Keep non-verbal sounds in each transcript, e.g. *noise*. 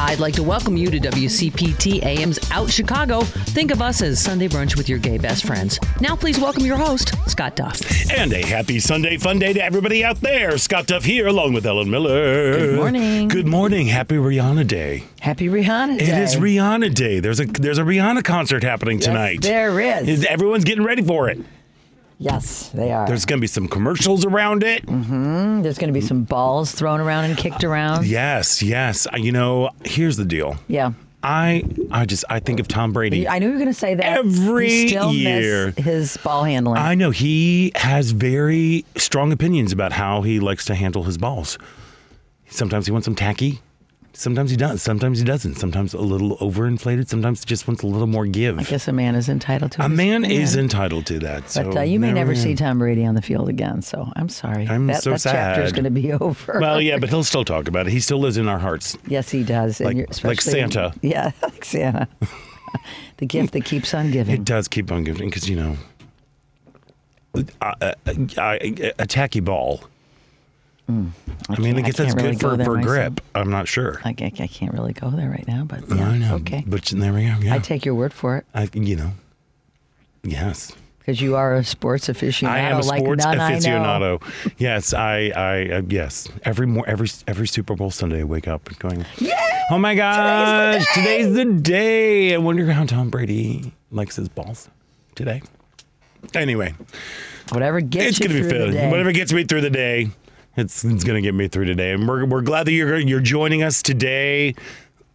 I'd like to welcome you to WCPT AM's Out Chicago. Think of us as Sunday brunch with your gay best friends. Now, please welcome your host, Scott Duff. And a happy Sunday fun day to everybody out there. Scott Duff here, along with Ellen Miller. Good morning. Good morning. Happy Rihanna Day. Happy Rihanna Day. It is Rihanna Day. There's a there's a Rihanna concert happening tonight. there is. Everyone's getting ready for it. Yes, they are. There's going to be some commercials around it. Mm, There's going to be some balls thrown around and kicked around. Yes, yes. Uh, You know, here's the deal. Yeah. I I just I think of Tom Brady. I knew you were going to say that. Every You still year. his ball handling. I know he has very strong opinions about how he likes to handle his balls. Sometimes he wants them tacky. Sometimes he does. Sometimes he doesn't. Sometimes a little overinflated. Sometimes he just wants a little more give. I guess a man is entitled to a man is entitled to that. But so uh, you may there never see. Tom Brady on the field again. So I'm sorry. I'm that, so that chapter is going to be *laughs* over. Well, yeah, but he'll still talk about it. He still lives in our hearts. yes, he does. And Like- like Santa. *laughs* Yeah, like Santa. the gift that keeps on giving. It does keep on giving because you know, a, a, a, a tacky ball. I mean, I, can't- I guess that's really good go for, for myself. grip. I'm not sure. I, I, I can't really go there right now, but yeah, I know. okay. But there we go. Yeah. I take your word for it I, you know. Yes. because you are a sports aficionado. I am a like sports I know. aficionado. yes, I, I, uh, yes. Every more, every, every Super Bowl Sunday, I wake up and going, "Oh my gosh, today's the day!" I wonder how Tom Brady likes his balls today. Anyway, Whatever gets it's you gonna be through the fun. day. Whatever gets me through the day, it's it's gonna get me through today, and we're we're glad that you're you're joining us today.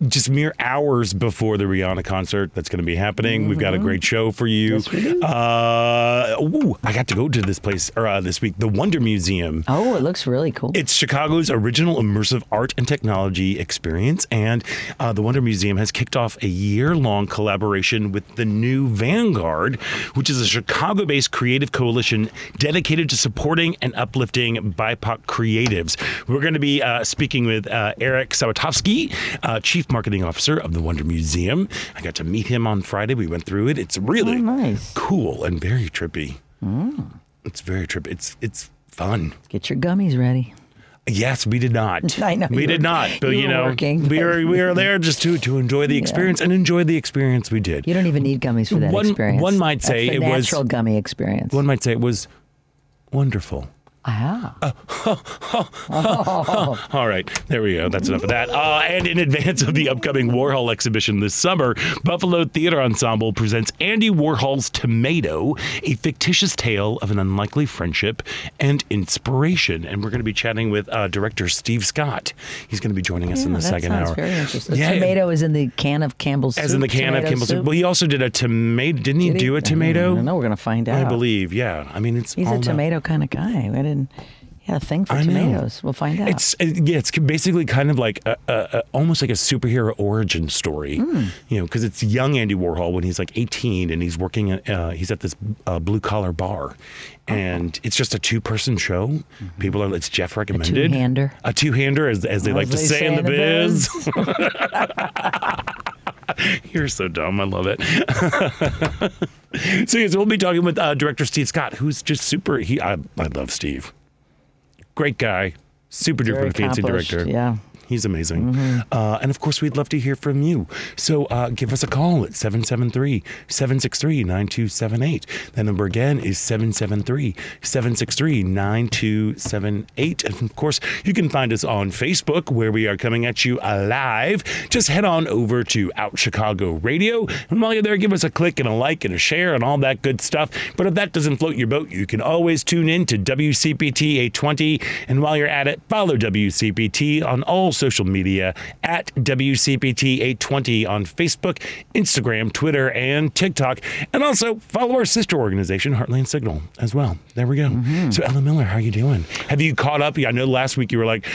Just mere hours before the Rihanna concert that's going to be happening. We've got a great show for you. Mm-hmm. Yes. Uh, ooh, I got to go to this place or, uh, this week, the Wonder Museum. Oh, it looks really cool. It's Chicago's original immersive art and technology experience, and uh, the Wonder Museum has kicked off a year-long collaboration with the New Vanguard, which is a Chicago-based creative coalition dedicated to supporting and uplifting BIPOC creatives. We're going to be uh, speaking with uh, Eric Sawatowski, uh, Chief Marketing Officer of the Wonder Museum. I got to meet him on Friday. We went through it. It's really Oh, nice. cool and very trippy. Mm. It's very trippy. It's it's fun. Get your gummies ready. Yes, we did not. *laughs* I know we did were- not. But you you, know, working, we but- were we were there just to to enjoy the *laughs* experience and enjoy the experience we did. You don't even need gummies for that One- experience. one might That's say the it was- natural gummy experience. One might say it was wonderful. Ah, *laughs* All right, there we go. That's enough of that. Uh, and in advance of the upcoming Warhol exhibition this summer, Buffalo Theater Ensemble presents Andy Warhol's Tomato, a fictitious tale of an unlikely friendship and inspiration. And we're going to be chatting with uh, director Steve Scott. He's going to be joining us in Yeah, the that second hour. very interesting. Yeah, tomato is in the can of Campbell's soup. As in the can of Campbell's soup. Well, he also did a tomato. Didn't he, Did do a tomato? I don't know. We're gonna find out. I believe. Yeah. I mean, it's He's a tomato kind of guy. Didn't. He had a thing for I know. tomatoes. We'll find out. It's uh, yeah, it's basically kind of like a, a, a, almost like a superhero origin story, Hmm. you know, because it's young Andy Warhol when he's like 18 and he's working at uh, he's at this uh, blue collar bar, and it's just a two person show. People are it's Jeff recommended Mm-hmm. two-hander. a two hander as as they As like to they say in the biz. biz. *laughs* *laughs* *laughs* You're so dumb. I love it. *laughs* so yes, we'll be talking with uh, director Steve Scott, who's just super. He I, I love Steve. Great guy, super duper fancy director. Yeah. He's amazing. Uh, and of course, we'd love to hear from you. So uh, give us a call at 773 763 9278. That number again is 773 763 9278. And of course, you can find us on Facebook where we are coming at you live. Just head on over to Out Chicago Radio. And while you're there, give us a click and a like and a share and all that good stuff. But if that doesn't float your boat, you can always tune in to WCPT 820. And while you're at it, follow WCPT on all social media at WCPT 820 on Facebook, Instagram, Twitter, and TikTok. And also follow our sister organization, Heartland Signal, as well. There we go. So, Ellen Miller, how are you doing? Have you caught up? I know last week you were like,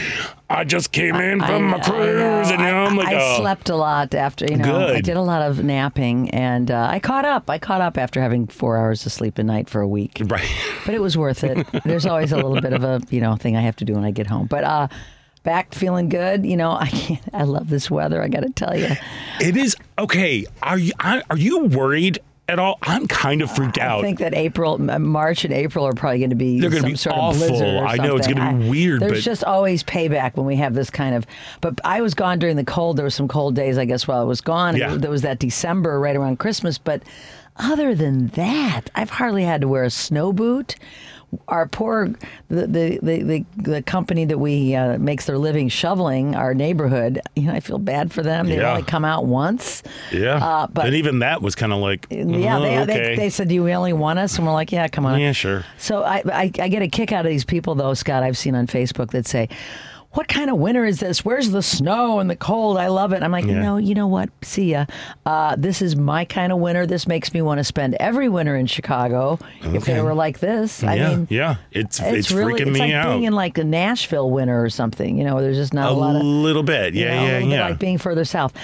I just came in from my I- I cruise, and now I'm like, I oh. slept a lot after, you know, I did a lot of napping and uh, I caught up. I caught up after having four hours of sleep a night for a week. Right. But it was worth it. There's always a little bit of a, you know, thing I have to do when I get home. But uh, back feeling good. You know, *laughs* I can't, I love this weather. I got to tell you. It is okay. Are you are you worried at all? I'm kind of freaked out. I think that April, March, and April are probably going to be They're gonna be sort awful. of blizzard. I know it's gonna be I- weird, There's but- just always payback when we have this kind of. But I was gone during the cold. There were some cold days, I guess, while I was gone. Yeah. There was that December right around Christmas, but other than that, I've hardly had to wear a snow boot. Our poor the the the, the, company that we uh, makes their living shoveling our neighborhood. You know, I feel bad for them. They Yeah. only come out once. yeah, uh, but and even that was kind of like, yeah, oh, they, okay. they, they said, "Do you really want us?" And we're like, "Yeah, come on." yeah, sure. So I, I I get a kick out of these people though, Scott. I've seen on Facebook that say. What kind of winter is this? Where's the snow and the cold? I love it. I'm like, Yeah. no, you know what? See ya. Uh, this is my kind of winter. This makes me want to spend every winter in Chicago. If they were like this, I yeah, mean, yeah, it's it's, really freaking it's me like out being in like a Nashville winter or something. You know, there's just not a a, lot of little bit. you Yeah, know, a yeah, little bit yeah. like being further south.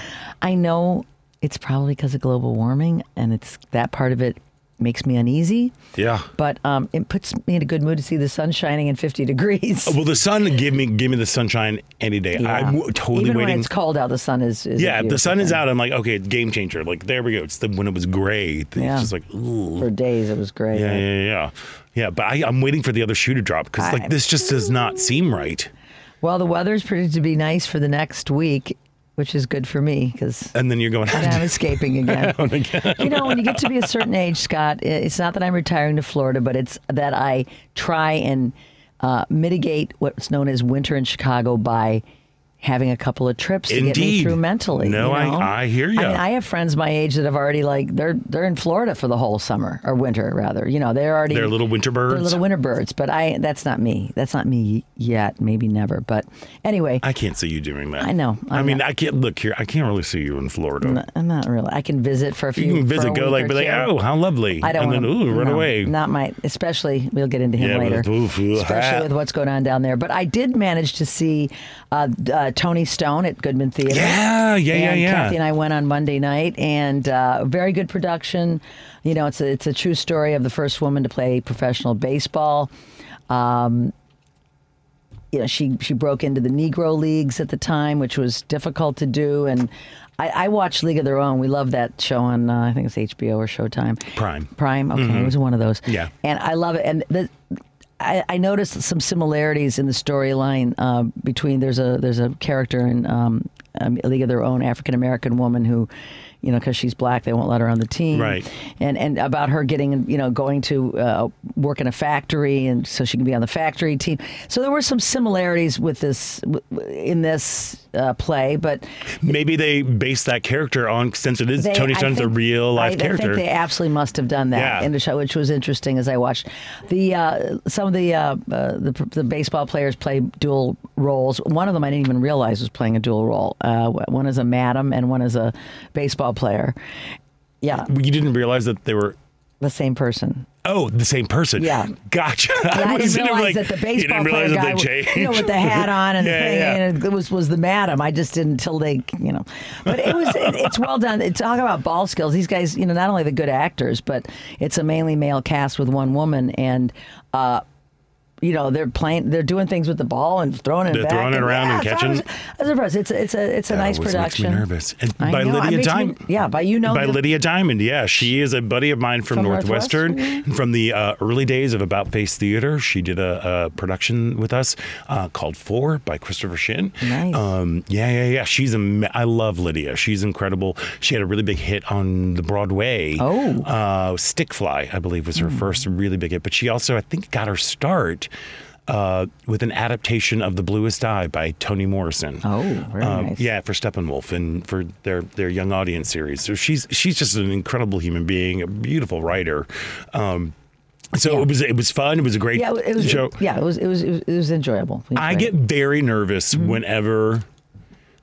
I know it's probably because of global warming, and it's that part of it makes me uneasy. yeah. But um, it puts me in a good mood to see the sun shining in 50 degrees. Well, the sun give me give me the sunshine any day. Yeah. I'm totally Even waiting. when it's cold out, the sun is. is yeah, if the sun is out, I'm like, okay, game changer. Like there we go. It's the when it was gray. It's Yeah. just like, ooh. For days, it was gray. Yeah, yeah, yeah, yeah. But I, I'm waiting for the other shoe to drop because like this just does not seem right. Well, the weather's predicted to be nice for the next week, which is good for me because And then you're going. *laughs* I'm escaping *laughs* again. you know, when you get to be a certain age, Scott, it's not that I'm retiring to Florida, but it's that I try and uh, mitigate what's known as winter in Chicago by having a couple of trips to get me through mentally. No, you I- know? I hear you. I mean, I have friends my age that have already like they're they're in Florida for the whole summer or winter rather. You know, they're already They're little winter birds. they're little winter birds. But I that's not me. That's not me yet. Maybe never. But anyway, I can't see you doing that. I know. i I'm mean, not- I can't look here. I can't really see you in Florida. I'm not really. I can visit for a few. you can visit, go like, be like, oh, how lovely, I don't and then wanna, ooh, run no, away. Not my, especially we'll get into him Yeah, later. but oof, ooh, especially ah. with what's going on down there. But I did manage to see uh, uh, Toni Stone at Goodman Theater. Yeah, yeah, yeah, and yeah. Kathy and I went on Monday night, and uh, very good production. You know, it's a it's a true story of the first woman to play professional baseball. Um, you know, she she broke into the Negro leagues at the time, which was difficult to do. And I, I watched League of Their Own. We love that show on uh, I think it's HBO or Showtime. Prime. Prime. Okay, it was one of those. Yeah. And I love it. And the, I, I noticed some similarities in the storyline uh, between there's a there's a character in um, um, League of Their Own African American woman who. You know, because she's black, they won't let her on the team. Right. And and about her getting, you know, going to uh, work in a factory, and so she can be on the factory team. So there were some similarities with this in this uh, play, but Maybe they based that character on since it is they, Toni Stone's a real life I, character. I think they absolutely must have done that Yeah. in the show, which was interesting as I watched. The uh, some of the, uh, uh, the the baseball players play dual roles. One of them I didn't even realize was playing a dual role. Uh, one is a madam and one is a baseball player. Yeah, you didn't realize that they were. the same person. Oh, the same person. Yeah. Gotcha. Yeah, *laughs* I, was didn't realize like, that the you baseball didn't player realize guy, that they changed. you know, with the hat on and *laughs* Yeah, the thing, yeah. and it was was the madam. I just didn't until they, you know, but it was it, it's well done. It, talk about ball skills. These guys, you know, not only the good actors, but it's a mainly male cast with one woman, and uh, you know they're playing, they're doing things with the ball and throwing it They're back throwing it around and so I catching. was, I was impressed. It's a, it's a it's a That nice always makes me nervous. And I by know, Lydia me- Diamond. yeah, by you know by the- Lydia Diamond. Yeah, she is a buddy of mine from, From Northwestern, Northwestern, from the uh, early days of About Face Theater. She did a, a production with us uh, called Four by Christopher Shinn. Nice. Um, yeah, yeah, yeah. She's a. I love Lydia. She's incredible. She had a really big hit on the Broadway. Oh. uh, Stick Fly, I believe, was her first really big hit. But she also, I think, got her start. Uh, with an adaptation of The Bluest Eye by Toni Morrison. Oh, very Um, nice. Yeah, for Steppenwolf and for their their young audience series. So she's she's just an incredible human being, a beautiful writer. Um, so Yeah. it was it was fun. It was a great Yeah, it was. show. Yeah, it was. It was. It was, it was enjoyable. It I get very nervous Mm-hmm. whenever,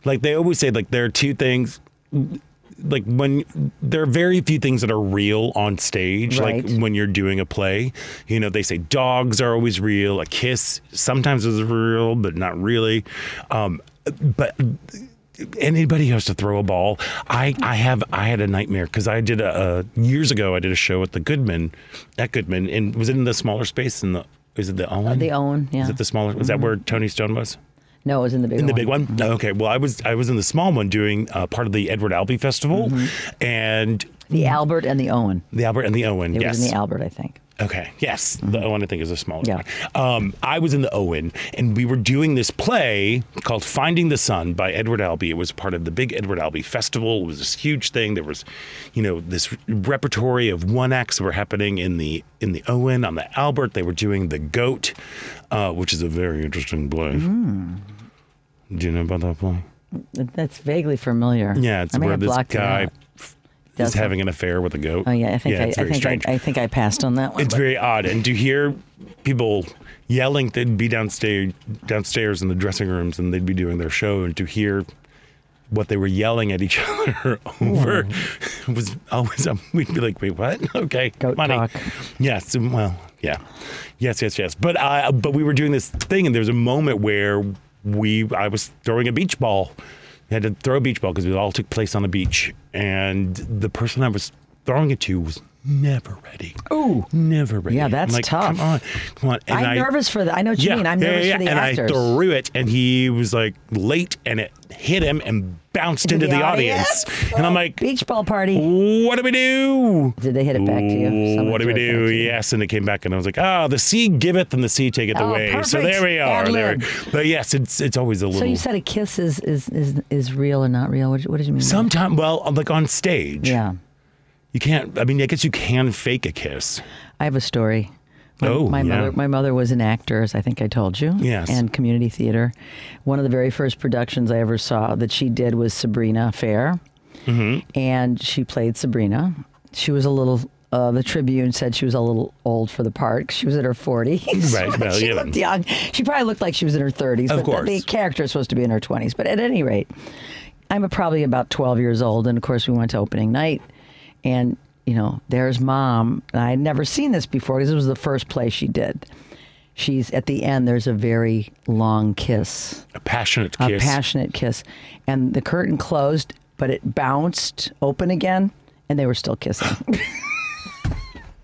like they always say, like there are two things. Like when there are very few things that are real on stage, Right. like when you're doing a play, you know, they say dogs are always real. A kiss sometimes is real, but not really. Um, but anybody who has to throw a ball, I, I have I had a nightmare because I did a, a years ago I did a show at the Goodman, at Goodman, and was it in the smaller space in the is it the Owen? the Owen, yeah. Mm-hmm. Is it the smaller? Was that where Toni Stone was? No, it was in the big In one. the big one? Okay. Well, I was I was in the small one doing uh, part of the Edward Albee Festival, and The Albert and the Owen. the Albert and the Owen. It yes. was in the Albert, I think. Okay. Yes. The Owen, I think, is a smaller Yeah. one. Um, I was in the Owen, and we were doing this play called Finding the Sun by Edward Albee. It was part of the big Edward Albee Festival. It was this huge thing. There was, you know, this repertory of one acts that were happening in the in the Owen. On the Albert, they were doing the Goat, uh, which is a very interesting play. Hmm. Do you know about that play? That's vaguely familiar. Yeah, it's I where this guy out. is having an affair with a goat. Oh yeah, I think it's I, I very think strange. I, I think I passed on that one. It's but- very odd, and to hear people yelling, they'd be downstairs, downstairs in the dressing rooms, and they'd be doing their show, and to hear what they were yelling at each *laughs* other over *laughs* was always. Um, we'd be like, "Wait, what? *laughs* Okay, Goat money." talk. Yes, um, well, yeah, yes, yes, yes. But uh, but we were doing this thing, and there was a moment where we I was throwing a beach ball. Had to throw a beach ball because it all took place on the beach, and the person I was throwing it to was never ready. Ooh. never ready. Yeah, that's like, tough. Come on, come on. And I'm I, nervous for the. I know what you mean. I'm nervous for the and actors. I threw it, and he was like late, and it hit him and bounced into, Into the, the audience. audience? And I'm like, Beach ball party. what do we do? Did they hit it back to you? Someone What do we do? back to you. Yes, and it came back, and I was like, "Oh, the sea giveth, and the sea taketh Oh, away." So there we are. There. But yes, it's it's always a little. So you said a kiss is is is, is real or not real? What, what did you mean? Sometimes, well, like on stage, Yeah, you can't. I mean, I guess you can fake a kiss. I have a story. My, Oh, my yeah. mother. My mother was an actor, as I think I told you. Yes. And community theater. One of the very first productions I ever saw that she did was Sabrina Fair, Mm-hmm. and she played Sabrina. She was a little. Uh, the Tribune said she was a little old for the part. She was in her 40s. Right, well, *laughs* she you know. looked young. She probably looked like she was in her 30s. Of but the- course. The, character is supposed to be in her 20s. But at any rate, I'm probably about 12 years old. And of course, we went to opening night. And, you know, there's mom. And I had never seen this before because it was the first play she did. She's at the end, there's a very long kiss, A passionate a kiss. A passionate kiss. And the curtain closed, but it bounced open again, and they were still kissing. *laughs*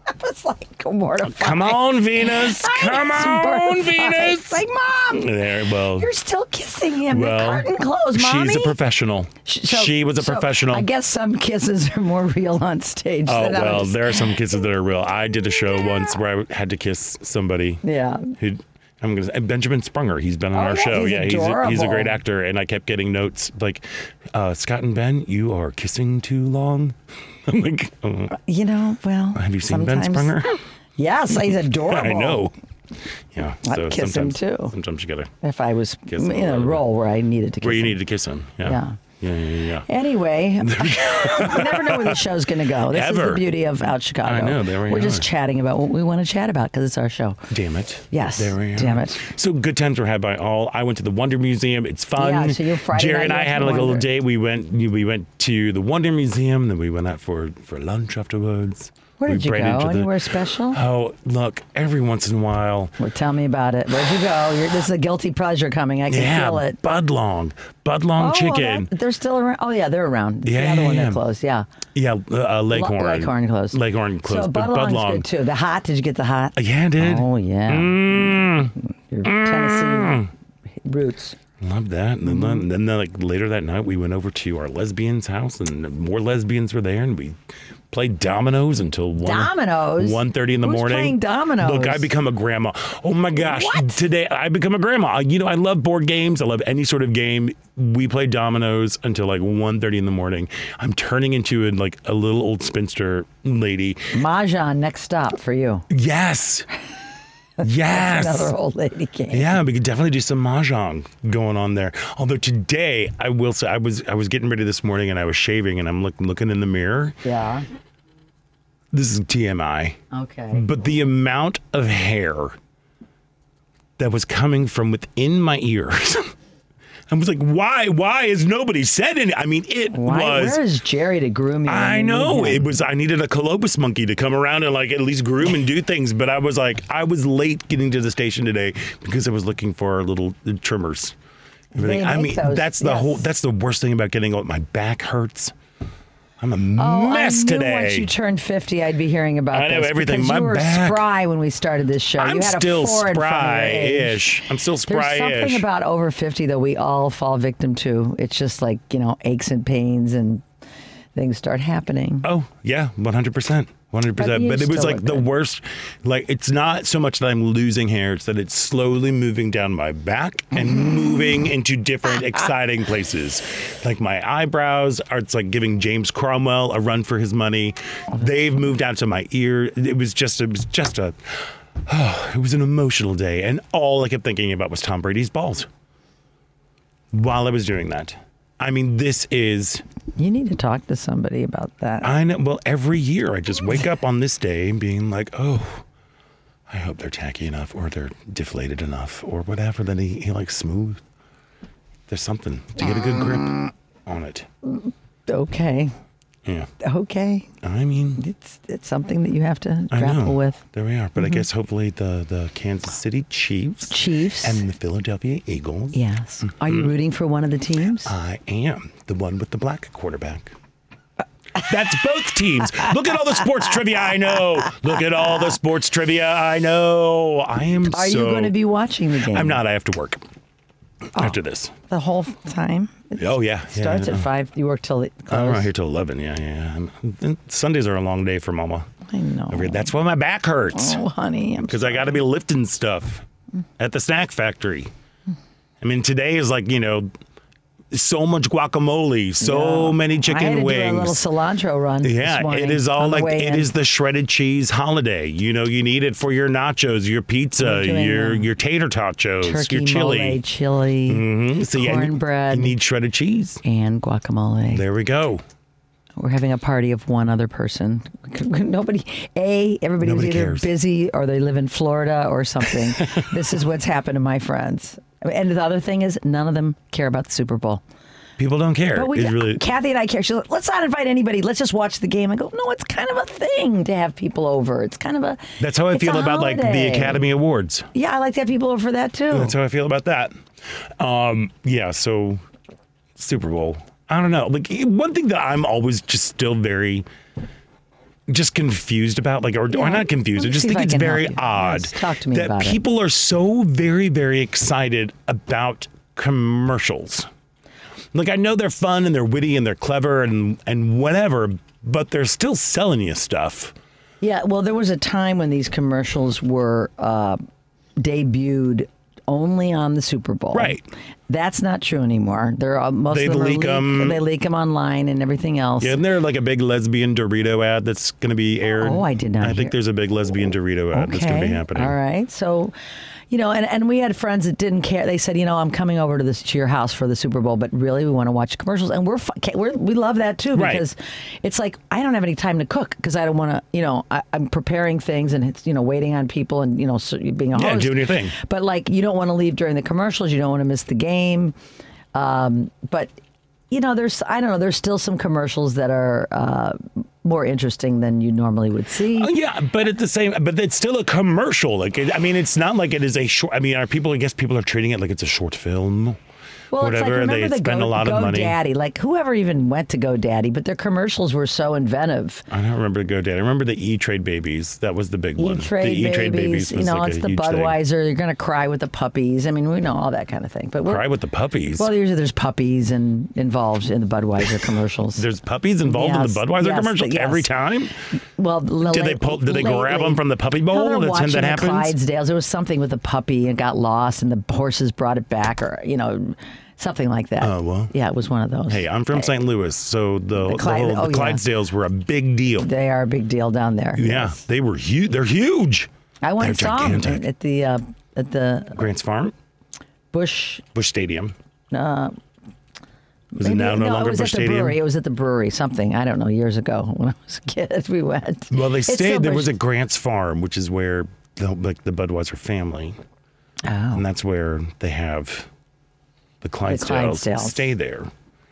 *laughs* I was like mortified. Come on, Venus. Come on. Venus. *laughs* Like, mom, There, well, you're still kissing him. well, the curtain closed, mommy. she's a professional. So- she was a so professional. I guess some kisses are more real on stage. Oh well, others. there are some kisses that are real. I did a show once where I had to kiss somebody. Yeah. Who I'm gonna say Benjamin Sprunger. He's been on Oh, our yeah, show. he's yeah, he's a, he's a great actor, and I kept getting notes like, uh, "Scott and Ben, you are kissing too long." I'm *laughs* like, uh, You know, well. "Have you seen Ben Springer? *laughs* Yes, he's adorable. *laughs* I know. Yeah, I'd so kiss him, sometimes, too. Sometimes you gotta If I was in a a role where I needed to kiss where you him. need to kiss him. Yeah, Yeah. Yeah, yeah, yeah. Anyway, *laughs* *laughs* you never know where the show's going to go. This is the beauty of Out Chicago. I know, there we We're just chatting about what we want to chat about because it's our show. Damn it. Yes, There we are. damn it. So good times were had by all. I went to the Wonder Museum. It's fun. Yeah, so you're Friday Jerry night and I had like a little date. We went we went to the Wonder Museum, then we went out for, for lunch afterwards. Where did you go? the- Anywhere special? Oh, look, every once in a while. Well, tell me about it. Where'd you go? You're, this is a guilty pleasure coming. I can Yeah, feel it. Budlong. Budlong Oh, well, chicken. that- they're still around. Oh yeah, they're around. Yeah, the other yeah, one yeah. that closed. Yeah, yeah, uh, uh, Leghorn. Leghorn closed. Leghorn closed. So but Budlong's Budlong. good too. The hot. Did you get the hot? Yeah, I did. Oh yeah, Mm, your Tennessee roots. love that. And then, Mm-hmm. then, then, like later that night, we went over to our lesbians' house, and more lesbians were there, and we played dominoes until one Dominoes? one thirty in the Who's morning. playing dominoes? Look, I become a grandma. Oh my gosh! Today I become a grandma. You know, I love board games. I love any sort of game. We play dominoes until like 1.30 in the morning. I'm turning into a, like a little old spinster lady. Mahjong next stop for you. Yes. *laughs* Yes. Another old lady game. Yeah, we could definitely do some mahjong going on there. Although today, I will say, I was I was getting ready this morning and I was shaving and I'm look, looking in the mirror. Yeah. This is TMI, Okay. but the amount of hair that was coming from within my ears. *laughs* I was like, why? Why has nobody said any? I mean, it Why, was. where is Jerry to groom you? I know it was. I needed a Colobus monkey to come around and like at least groom and do *laughs* things. But I was like, I was late getting to the station today because I was looking for our little trimmers. I mean, those, that's the yes. whole. That's the worst thing about getting old. My back hurts. I'm a Oh, mess I knew today. once you turned 50, I'd be hearing about I know this. everything. My you were back- spry when we started this show. I'm you had still a four in front of your age. spry-ish. I'm still spry-ish. There's something about over 50 that we all fall victim to. It's just like, you know, aches and pains and things start happening. Oh yeah, one hundred percent, one hundred But percent. you But it was like the worst. Like it's not so much that I'm losing hair; it's that it's slowly moving down my back and moving into different *laughs* exciting places. Like my eyebrows are. It's like giving James Cromwell a run for his money. They've moved out to my ear. It was just. It was just a. *sighs* it was an emotional day, and all I kept thinking about was Tom Brady's balls. While I was doing that, I mean, this is. You need to talk to somebody about that. I know. Well, every year I just wake up on this day being like, oh, I hope they're tacky enough or they're deflated enough or whatever. Then he, he like smooth. There's something to get a good grip mm. on it. okay. Yeah. Okay. I mean, It's it's something that you have to grapple with. There we are. But I guess hopefully the, the Kansas City Chiefs Chiefs. and the Philadelphia Eagles. yes. Are Mm-hmm. you rooting for one of the teams? I am the one with the black quarterback. *laughs* That's both teams. Look at all the sports trivia I know. Look at all the sports trivia I know. I am Are so you going to be watching the game? I'm not. I have to work after this. the whole time. Oh yeah, yeah, starts yeah. at five. You work till it oh, I'm closes. around here till eleven. Yeah, yeah. And Sundays are a long day for Mama. I know. That's why my back hurts Oh, honey, because I got to be lifting stuff at the snack factory. I mean, today is like you know, so much guacamole, so many I had chicken to wings. do a little cilantro run. Yeah, it is all like it in. is the shredded cheese holiday. You know, you need it for your nachos, your pizza, your um, your tater tachos, turkey your chili. mole, chili, Mhm. So yeah, you- cornbread. You need shredded cheese. and guacamole. There we go. We're having a party of one other person. *laughs* Nobody, A, everybody's Nobody either cares. busy or they live in Florida or something. *laughs* this is what's happened to my friends. And the other thing is, none of them care about the Super Bowl. People don't care. But we, it's really Kathy and I care. She's like, let's not invite anybody. Let's just watch the game. I go, no, it's kind of a thing to have people over. It's kind of a. That's how I feel about like the. Academy Awards. Yeah, I like to have people over for that too. That's how I feel about that. Um, yeah, so Super Bowl. I don't know. Like one thing that I'm always just still very just confused about, like, or, Yeah, or not confused. I just think it's very odd talk to me that about it. people are so very, very excited about commercials. Like I know they're fun and they're witty and they're clever and and whatever, but they're still selling you stuff. Yeah, well, there was a time when these commercials were uh, debuted only on the Super Bowl. Right. That's not true anymore. They're all, most They of them leak 'em. They leak them online and everything else. Isn't there like a big lesbian Dorito ad that's going to be aired? Oh, I did not I think there's a big lesbian Dorito ad that's going to be happening. All right. So, you know, and, and we had friends that didn't care. They said, you know, I'm coming over to this to your house for the Super Bowl, but really we want to watch commercials, and we're, we're we love that too Right. because it's like I don't have any time to cook because I don't want to, you know, I, I'm preparing things and it's you know waiting on people and you know so being a Yeah, host. doing your thing. But like you don't want to leave during the commercials. You don't want to miss the game. Um, but you know, there's I don't know. There's still some commercials that are uh, more interesting than you normally would see. Oh, yeah, but at the same, but it's still a commercial. Like, it, I mean, it's not like it is a short. I mean, are people? I guess people are treating it like it's a short film. Well, whatever. like, remember they the spend Go, a lot of money. GoDaddy. Like whoever even went to GoDaddy, but their commercials were so inventive. I don't remember GoDaddy. I remember the E Trade Babies. That was the big one. E-Trade the E-Trade babies, you know, like it's the huge thing. Budweiser. You're gonna cry with the puppies. I mean, we know all that kind of thing. But Cry with the puppies. well, usually there's puppies and involved in the Budweiser commercials. *laughs* There's puppies involved in the Budweiser yes, commercials yes. every time. well, Did they pull- did they grab 'em from the puppy bowl? No, That's that happens? Clydesdales. There was something with a puppy and got lost, and the horses brought it back, or you know, something like that. Oh, well. yeah, it was one of those. Hey, I'm from St. Louis, so the the, Clyde- whole, oh, the yeah. Clydesdales were a big deal. They are a big deal down there. yeah, Yes. they were huge. They're huge. I went saw them at the uh, at the Grants Farm, Busch. Busch Stadium. Uh, Was it now no, longer it was Busch at the Stadium? brewery. It was at the brewery. Something I don't know. Years ago, *laughs* when I was a kid, we went. Well, they It's stayed. There was a Grants Farm, which is where the, like the Budweiser family, Oh, and that's where they have the Clydesdales, Clydesdales. stay there,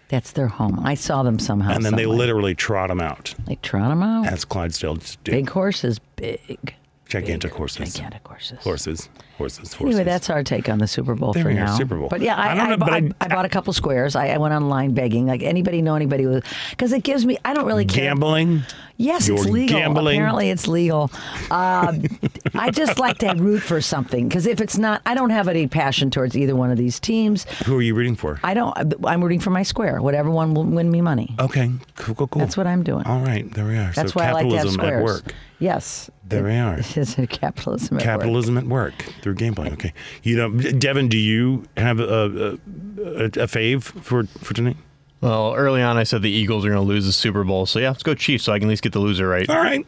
that's their home. I saw them somehow. and then they literally trot them out They trot them out. as Clydesdales do. Big horses, big. gigantic horses. Gigantic horses. Horses, horses, horses. Anyway, that's our take on the Super Bowl There for now. Super Bowl. But yeah, I, I don't I, know, bought, but I, I- bought a couple squares. I, I went online begging. Like anybody know anybody with because it gives me. I don't really care. gambling. Yes, it's You're legal. gambling. Apparently, it's legal. Um, *laughs* I just like to root for something because if it's not, I don't have any passion towards either one of these teams. Who are you rooting for? I don't. I'm rooting for my square. Whatever one will win me money. Okay, cool, cool, cool. That's what I'm doing. All right, there we are. That's so why I like to have capitalism squares. at work. Yes. There we are. *laughs* It's a capitalism. At work. Capitalism at work through gameplay. Okay, you know, Devin, do you have a, a, a, a fave for for tonight? Well, early on, I said the Eagles are going to lose the Super Bowl. So, yeah, let's go Chiefs so I can at least get the loser right. All right,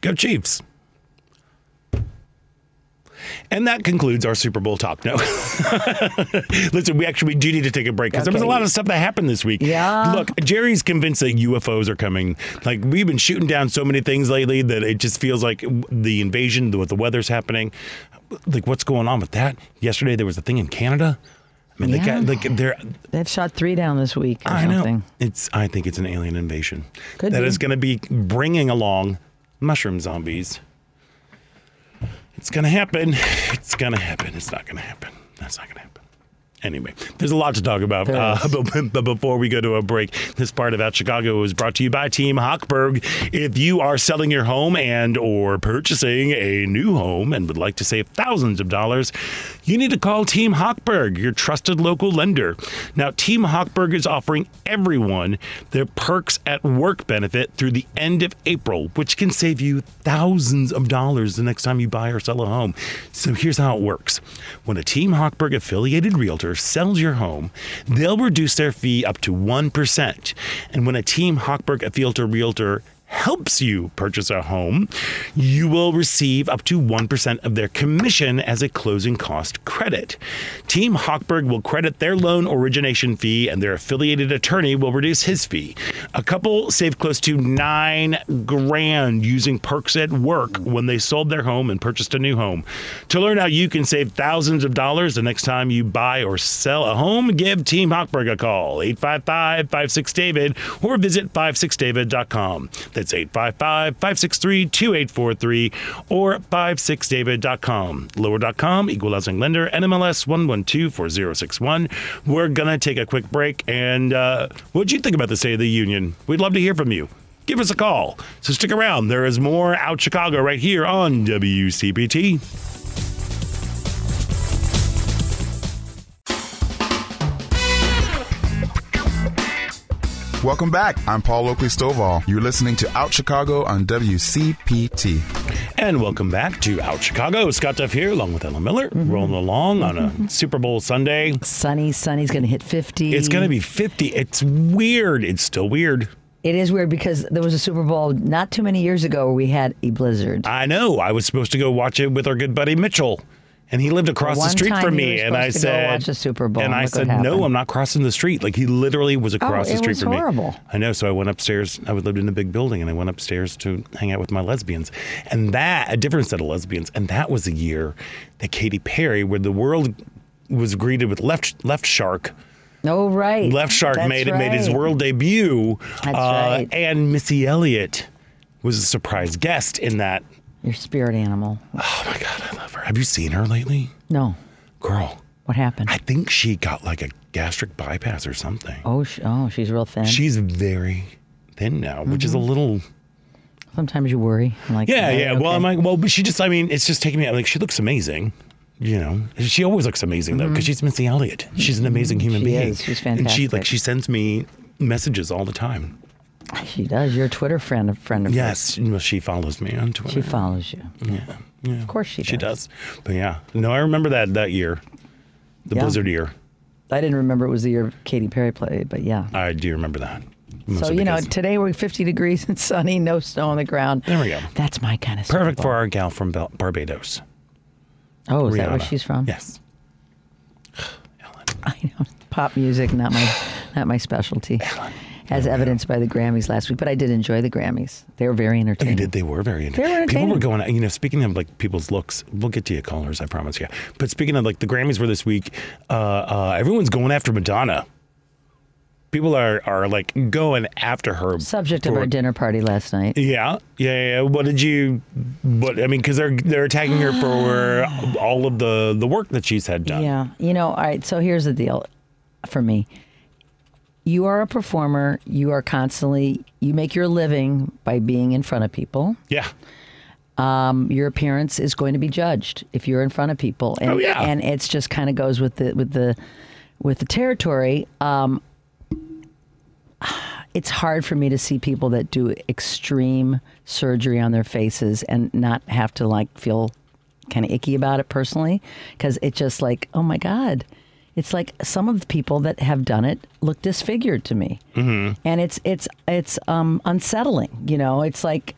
go Chiefs. And that concludes our Super Bowl talk. No, *laughs* listen, we actually we do need to take a break because there was a lot of stuff that happened this week. Yeah. Look, Jerry's convinced that UFOs are coming. Like we've been shooting down so many things lately that it just feels like the invasion, what the weather's happening. Like what's going on with that? Yesterday there was a thing in Canada. I mean, Yeah. they got like they're They've shot three down this week or I something. know. It's. I think it's an alien invasion Could that be. is going to be bringing along mushroom zombies. It's going to happen. It's going to happen. It's not going to happen. That's not going to happen. Anyway, there's a lot to talk about. Uh, *laughs* but, but before we go to a break, this part of Out Chicago is brought to you by Team Hochberg. If you are selling your home and or purchasing a new home and would like to save thousands of dollars, you need to call Team Hochberg, your trusted local lender. Now, Team Hochberg is offering everyone their perks at work benefit through the end of April, which can save you thousands of dollars the next time you buy or sell a home. So here's how it works. When a Team Hochberg affiliated realtor sells your home, they'll reduce their fee up to 1%. And when a Team Hochberg affiliate realtor helps you purchase a home, you will receive up to 1% of their commission as a closing cost credit. Team Hochberg will credit their loan origination fee and their affiliated attorney will reduce his fee. A couple saved close to 9 grand using perks at work when they sold their home and purchased a new home. To learn how you can save thousands of dollars the next time you buy or sell a home, give Team Hochberg a call 855-56-DAVID or visit 56david.com. That's 855-563-2843 or 56david.com. Lower.com, equal housing lender, NMLS 1124061. We're going to take a quick break. And uh, what'd you think about the State of the Union? We'd love to hear from you. Give us a call. So stick around. There is more Out Chicago right here on WCPT. Welcome back. I'm Paul Oakley Stovall. You're listening to Out Chicago on WCPT. And welcome back to Out Chicago. Scott Duff here, along with Ellen Miller, mm-hmm. rolling along on a mm-hmm. Super Bowl Sunday. Sunny, Sunny's going to hit 50. It's going to be 50. It's weird. It's still weird. It is weird because there was a Super Bowl not too many years ago where we had a blizzard. I know. I was supposed to go watch it with our good buddy Mitchell. And he lived across the one street from me, and I supposed to go said, watch the Super Bowl, and I look said, no. I'm not crossing the street. Like he literally was across Oh, the street was from horrible. me. I know. So I went upstairs. I lived in a big building, and I went upstairs to hang out with my lesbians, and that a different set of lesbians, and that was the year that Katy Perry, where the world was greeted with left left shark. Oh, right. Left Shark That's made made his world debut, uh, right. and Missy Elliott was a surprise guest in that. Your spirit animal. Oh my God, I love her. Have you seen her lately, No. girl? What happened? I think she got like a gastric bypass or something. oh, sh- oh, she's real thin. She's very thin now, which is a little. Sometimes you worry. I'm like, Yeah, "Oh, yeah. Well. I'm like, well, but she just. I mean, it's just taking me. Like, she looks amazing. You know, she always looks amazing though, because she's Missy Elliott. She's an amazing human Mm-hmm. She being. is. She's fantastic. And she like she sends me messages all the time. She does. You're a Twitter friend, a friend of hers. Yes, well, she follows me on Twitter. She follows you. Yeah, yeah. Of course she does. She does. But yeah, no, I remember that that year, the Yeah. blizzard year. I didn't remember it was the year Katy Perry played, but yeah. I do remember that. So you know, today we're 50 degrees and *laughs* sunny, no snow on the ground. There we go. That's my kind of perfect for our gal from Bel- Barbados. Oh, is that where she's from? Yes. *sighs* Ellen. I know. Pop music, not my, not my specialty. As evidenced by the Grammys last week, but I did enjoy the Grammys. They were very entertaining. They entertaining. did. They were very. They were People were going. You know, speaking of like people's looks, we'll get to you callers. I promise you. But speaking of like the Grammys were this week. Uh, uh, everyone's going after Madonna. people are are like going after her. Subject of our dinner party last night. Yeah, yeah, yeah. yeah. What did you? What I mean, because they're they're attacking her for *sighs* all of the the work that she's had done. Yeah. You know, all right, so here's the deal for me. You are a performer. You are constantly, you make your living by being in front of people. Yeah. Um, your appearance is going to be judged if you're in front of people. And, Oh, yeah. And it's just kind of goes with the, with the, with the territory. Um, it's hard for me to see people that do extreme surgery on their faces and not have to like feel kind of icky about it personally because it's just like oh my god it's like some of the people that have done it look disfigured to me mm-hmm. and it's it's it's um unsettling you know it's like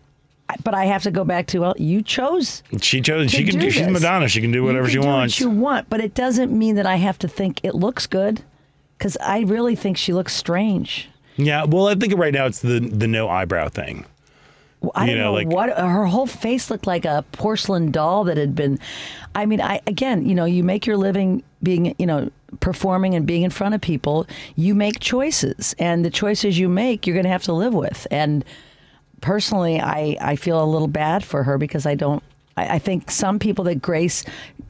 but I have to go back to well you chose She chose. She can do. She's. Madonna. She can do whatever you she do wants. What you want, but it doesn't mean that I have to think it looks good, because I really think she looks strange. Yeah. Well, I think right now it's the the no eyebrow thing. Well, I You don't know, know, like- what her whole face looked like a porcelain doll that had been. I mean, I again, you know, you make your living being, you know, performing and being in front of people. You make choices, and the choices you make, you're going to have to live with. And personally, I I feel a little bad for her because I don't. I I think some people that Grace,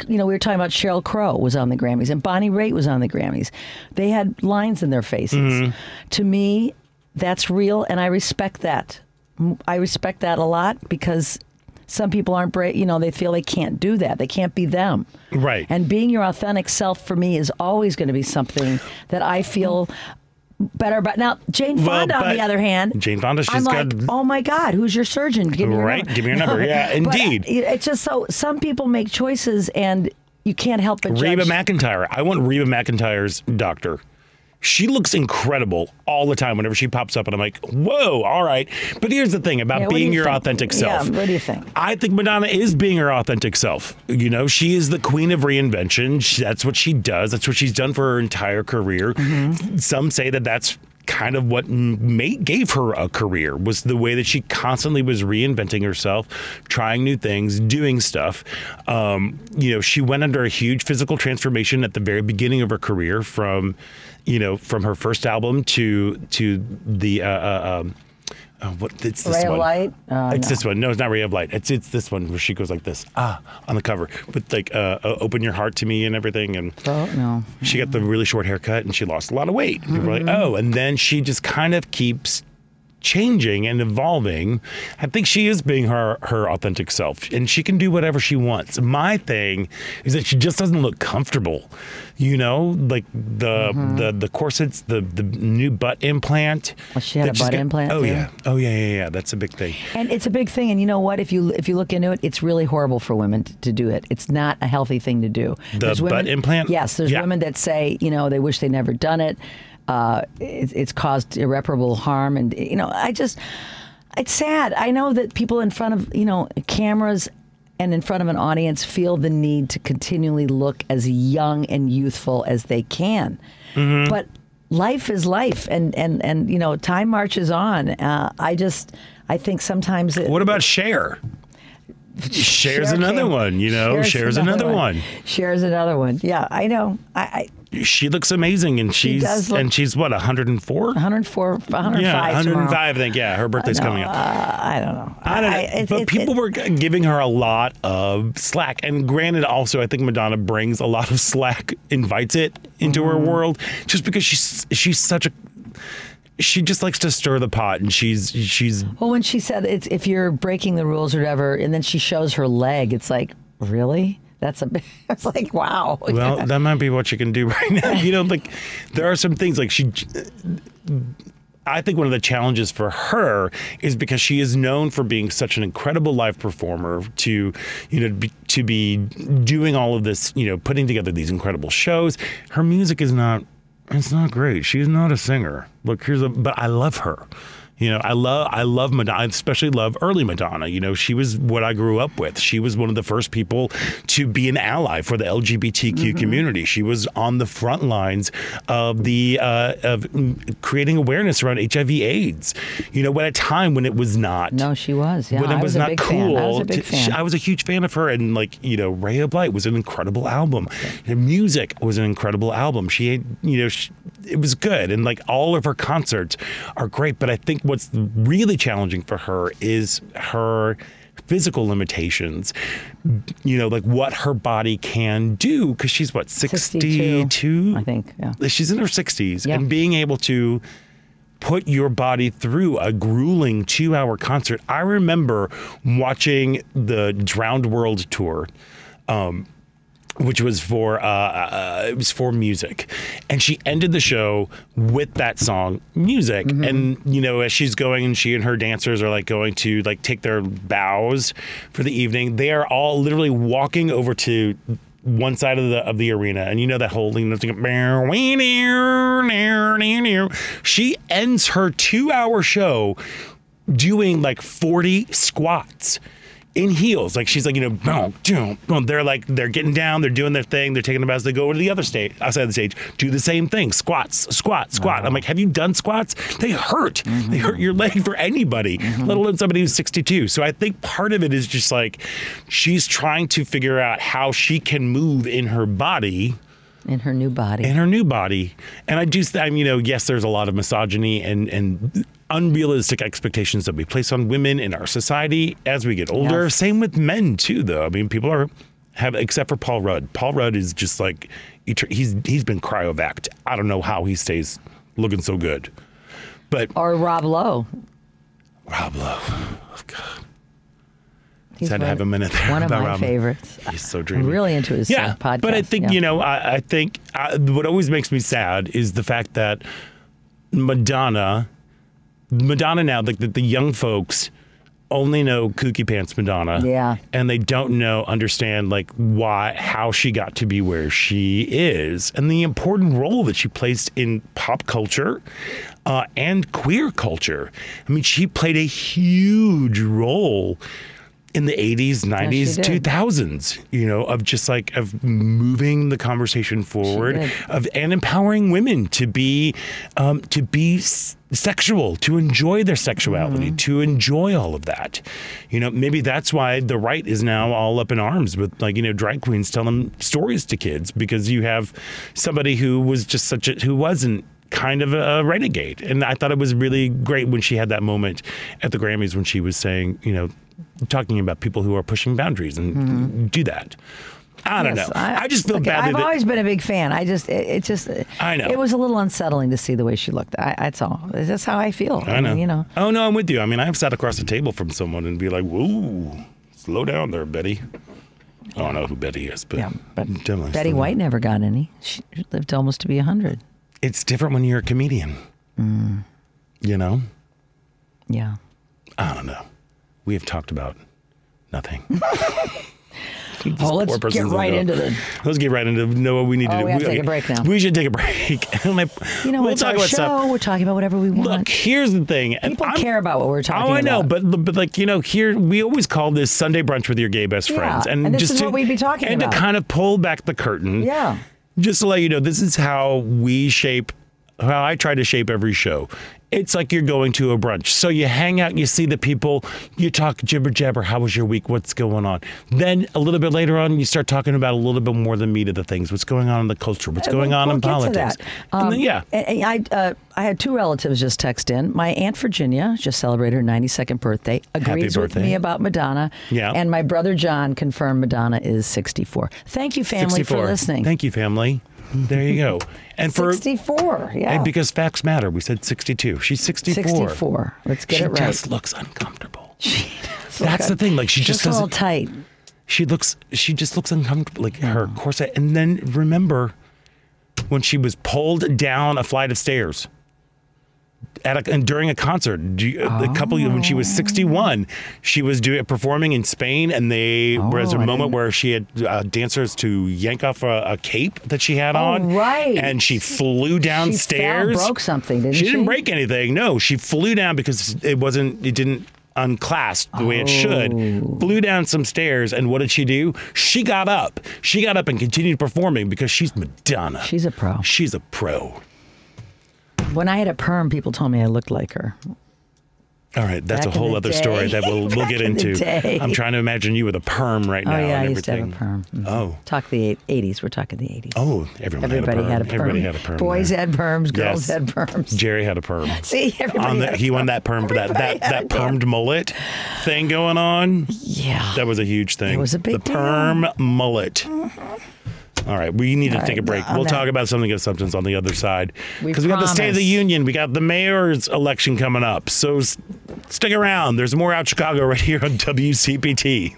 you know, we were talking about Sheryl Crow was on the Grammys and Bonnie Raitt was on the Grammys. They had lines in their faces. Mm-hmm. To me, that's real, and I respect that. I respect that a lot because some people aren't brave. You know, they feel they can't do that. They can't be them. Right. And being your authentic self for me is always going to be something that I feel better about. Now, Jane Well, Fonda, on the other hand, Jane Fonda, she's I'm like, got- oh my God, who's your surgeon? Give me your Right, number." give me your number. *laughs* Yeah, But uh, indeed. it's just so some people make choices and you can't help but Reba judge. McEntire. I want Reba McEntire's doctor. She looks incredible all the time whenever she pops up, and I'm like, whoa, all right. But here's the thing about Yeah, being you your think? authentic Yeah, self. what do you think? I think Madonna is being her authentic self. You know, she is the queen of reinvention. She, that's what she does. That's what she's done for her entire career. Mm-hmm. Some say that that's kind of what made, gave her a career was the way that she constantly was reinventing herself, trying new things, doing stuff. Um, you know, she went under a huge physical transformation at the very beginning of her career from, you know, from her first album to to the uh, uh, um, uh, what it's this Ray of one. Light? Uh, it's no. this one. No, it's not Ray of Light. It's it's this one where she goes like this ah on the cover with like uh, uh, open your heart to me and everything and. Oh, no. She got the really short haircut and she lost a lot of weight. People were like, oh, and then she just kind of keeps changing and evolving. I think she is being her her authentic self and she can do whatever she wants. My thing is that she just doesn't look comfortable. You know, like the mm-hmm. the the corsets, the the new butt implant. Oh, she had a butt implant, Oh yeah. Oh yeah, yeah, yeah. That's a big thing. And it's a big thing. And you know what? If you if you look into it, it's really horrible for women to, to do it. It's not a healthy thing to do. The butt implant? Yes, there's Yeah. women that say you know they wish they never done it. Uh, it it's caused irreparable harm, and you know I just it's sad. I know that people in front of you know cameras and in front of an audience feel the need to continually look as young and youthful as they can, Mm-hmm. but life is life, and and and you know time marches on. Uh, I just I think sometimes it, What about Cher? Cher another came- one, you know. Shares another, one. Shares another one. Yeah, I know. I, She looks amazing, and she's and she's what 104. I 104, 105 Yeah, tomorrow. 105. I think. Yeah, her birthday's coming up. uh, I don't know. I don't know, it- but it- people it- were giving her a lot of slack. And granted, also, I think Madonna brings a lot of slack, invites it into her Mm-hmm. world, just because she's she's such a she just likes to stir the pot, and she's she's Well, when she said it's if you're breaking the rules or whatever, and then she shows her leg, it's like really. That's a bit. *laughs* It's like wow. well, that might be what you can do *laughs* right now. You know, like there are some things like she. I think one of the challenges for her is because she is known for being such an incredible live performer to, you know, be, to be doing all of this, you know, putting together these incredible shows. Her music is not, it's not great. She's not a singer. Look, here's a, but I love her. You know, I love I love Madonna. I especially love early Madonna. You know, she was what I grew up with. She was one of the first people to be an ally for the LGBTQ community. She was on the front lines of the uh, of creating awareness around HIV/AIDS. You know, at a time when it was not no, she was. Yeah, when it I was, was, a not big cool. fan. I was a to- fan. I was a huge fan of her, and like you know, Ray of Light was an incredible album. Her music was an incredible album. She, you know, she, it was good, and like all of her her concerts are great, but I think what's really challenging for her is her physical limitations. You know, like what her body can do because she's what 62, 62, I think, yeah. She's in her 60s Yeah. and being able to put your body through a grueling two hour concert. I remember watching the Drowned World tour. Um, which was for uh, uh, it was for music, and she ended the show with that song "Music." And you know, as she's going, and she and her dancers are like going to like take their bows for the evening. They are all literally walking over to one side of the of the arena, and you know that whole thing. She ends her two hour show doing like 40 squats in heels. Like she's like, you know, boom, boom, boom. They're like, they're getting down, they're doing their thing, they're taking them as they go over to the other stage, outside the stage, do the same thing. Squats, squat, squat. I'm like, have you done squats? They hurt. They mm-hmm. hurt your leg for anybody, mm-hmm. let alone somebody who's 62. So I think part of it is just like she's trying to figure out how she can move in her body In her new body. in her new body. And I do, I'm, you know, yes, there's a lot of misogyny and, and unrealistic expectations that we place on women in our society as we get older. Yes. Same with men too, though. I mean, people are have, except for Paul Rudd. Paul Rudd is just like, he's he's been cryovaced. I don't know how he stays looking so good. But or Rob Lowe. Rob Lowe, oh, God, He's had to have a minute there One of my Rob. favorites. he's so I'm dreamy. really into his yeah, uh, podcast. But I think yeah. you know, I, I think uh, what always makes me sad is the fact that Madonna, Madonna now, like the, the young folks only know Kooky Pants Madonna. Yeah. And they don't know, understand like why, how she got to be where she is and the important role that she plays in pop culture uh, and queer culture. I mean, she played a huge role in the 80s, 90s, did. 2000s, you know, of just like of moving the conversation forward of and empowering women to be um, to be s- sexual, to enjoy their sexuality, Mm-hmm. to enjoy all of that. You know, maybe that's why the right is now all up in arms with like you know drag queens telling stories to kids because you have somebody who was just such a who wasn't kind of a renegade and i thought it was really great when she had that moment at the grammys when she was saying you know talking about people who are pushing boundaries and do that i don't Mm-hmm. Yes, know I, just feel look, badly I've always been a big fan. I just, it, it just, I know. It was a little unsettling to see the way she looked. I, that's all. That's how I feel. I know. mean, you know. Oh no, I'm with you. I mean, I've sat across the table from someone and be like, "Whoa, slow down there, Betty." I don't know who Betty is, but, Yeah, but definitely Betty White never got any. She lived almost to be hundred. It's different when you're a comedian. Mm. You know, Yeah. I don't know. We have talked about nothing. *laughs* Oh, let's get right into the. Let's get right into know what we need to Oh, do. we have to take a break now. We should take a break. *laughs* And, You know, we'll talk about show. Stuff. We're talking about whatever we want. Look, here's the thing. People I'm- care about what we're talking about. Oh, I know, about. but but like you know, here we always call this Sunday brunch with your gay best Yeah, friends, and this just is to, what we'd be talking and about. to kind of pull back the curtain. Yeah. just to let you know, this is how we shape, how I try to shape every show. It's like you're going to a brunch. So you hang out, you see the people, you talk jibber jabber. How was your week? What's going on? Then a little bit later on, you start talking about a little bit more the meat of the things. What's going on in the culture? What's going We'll- on we'll in politics? Um, then- yeah. I uh, I had two relatives just text in. My aunt Virginia just celebrated her 92nd birthday. Agrees with birthday. me about Madonna. Yeah. And my brother John confirmed Madonna is 64. Thank you, family, 64. for listening. Thank you, family. There you go. And for 64. Yeah. and because facts matter, we said 62. She's 64. 64. Let's get she it right. She just looks uncomfortable. *laughs* That's That's the thing. Like she just a little doesn't. tight. she looks she just looks uncomfortable like her corset and then remember when she was pulled down a flight of stairs at a, and during a concert. You- a couple when she was 61 she was doing performing in Spain and they there was a Oh, moment didn't- where she had uh, dancers to yank off a, a cape that she had on Oh, right. and she flew downstairs. She broke something, didn't she didn't break anything no. She flew down because it wasn't it didn't unclasped the way it should. Oh. flew down some stairs and what did she do? She got up. She got up and continued performing because she's madonna. She's a pro. she's a pro When I had a perm, people told me I looked like her. All right, that's Back a whole the other story that we'll we'll get *laughs* into. day. I'm trying to imagine you with a perm right now Oh yeah, I used to have a perm. Mhm. Oh. talk the 80s. We're talking the 80s. Oh, everyone Everybody had a perm. had a perm. Everybody had a perm. Boys there. had perms. Girls Yes. had perms. Jerry had a perm. *laughs* See, everybody On the, had a he won that perm for that that that permed mullet thing going on. Yeah. That was a huge thing. It was a big The deal. perm mullet. All right, we need to All take a break. on We'll that- talk about something of substance on the other side because we got the State of the. Union, we got the mayor's election coming up. So s- stick around. There's more out Chicago right here on *laughs* WCPT.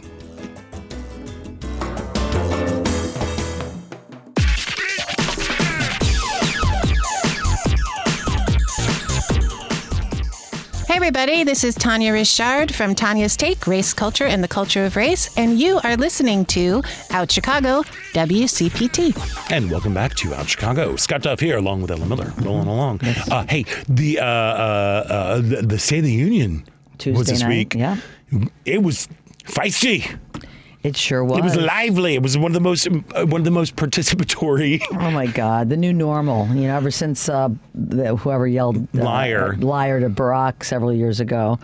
Everybody, this is Tanya Richard from Tanya's Take Race Culture and the Culture of Race, and you are listening to Out Chicago WCPT. And welcome back to Out Chicago. Scott Duff here, along with Ellen Miller, rolling along. Uh, hey, the, uh, uh, uh, the the State of the Union was this night, week. yeah. it was feisty. It sure was. It was lively. It was one of the most uh, one of the most participatory. Oh my God, the new normal. You know, ever since uh, the, whoever yelled uh, Liar. liar to Barack several years ago,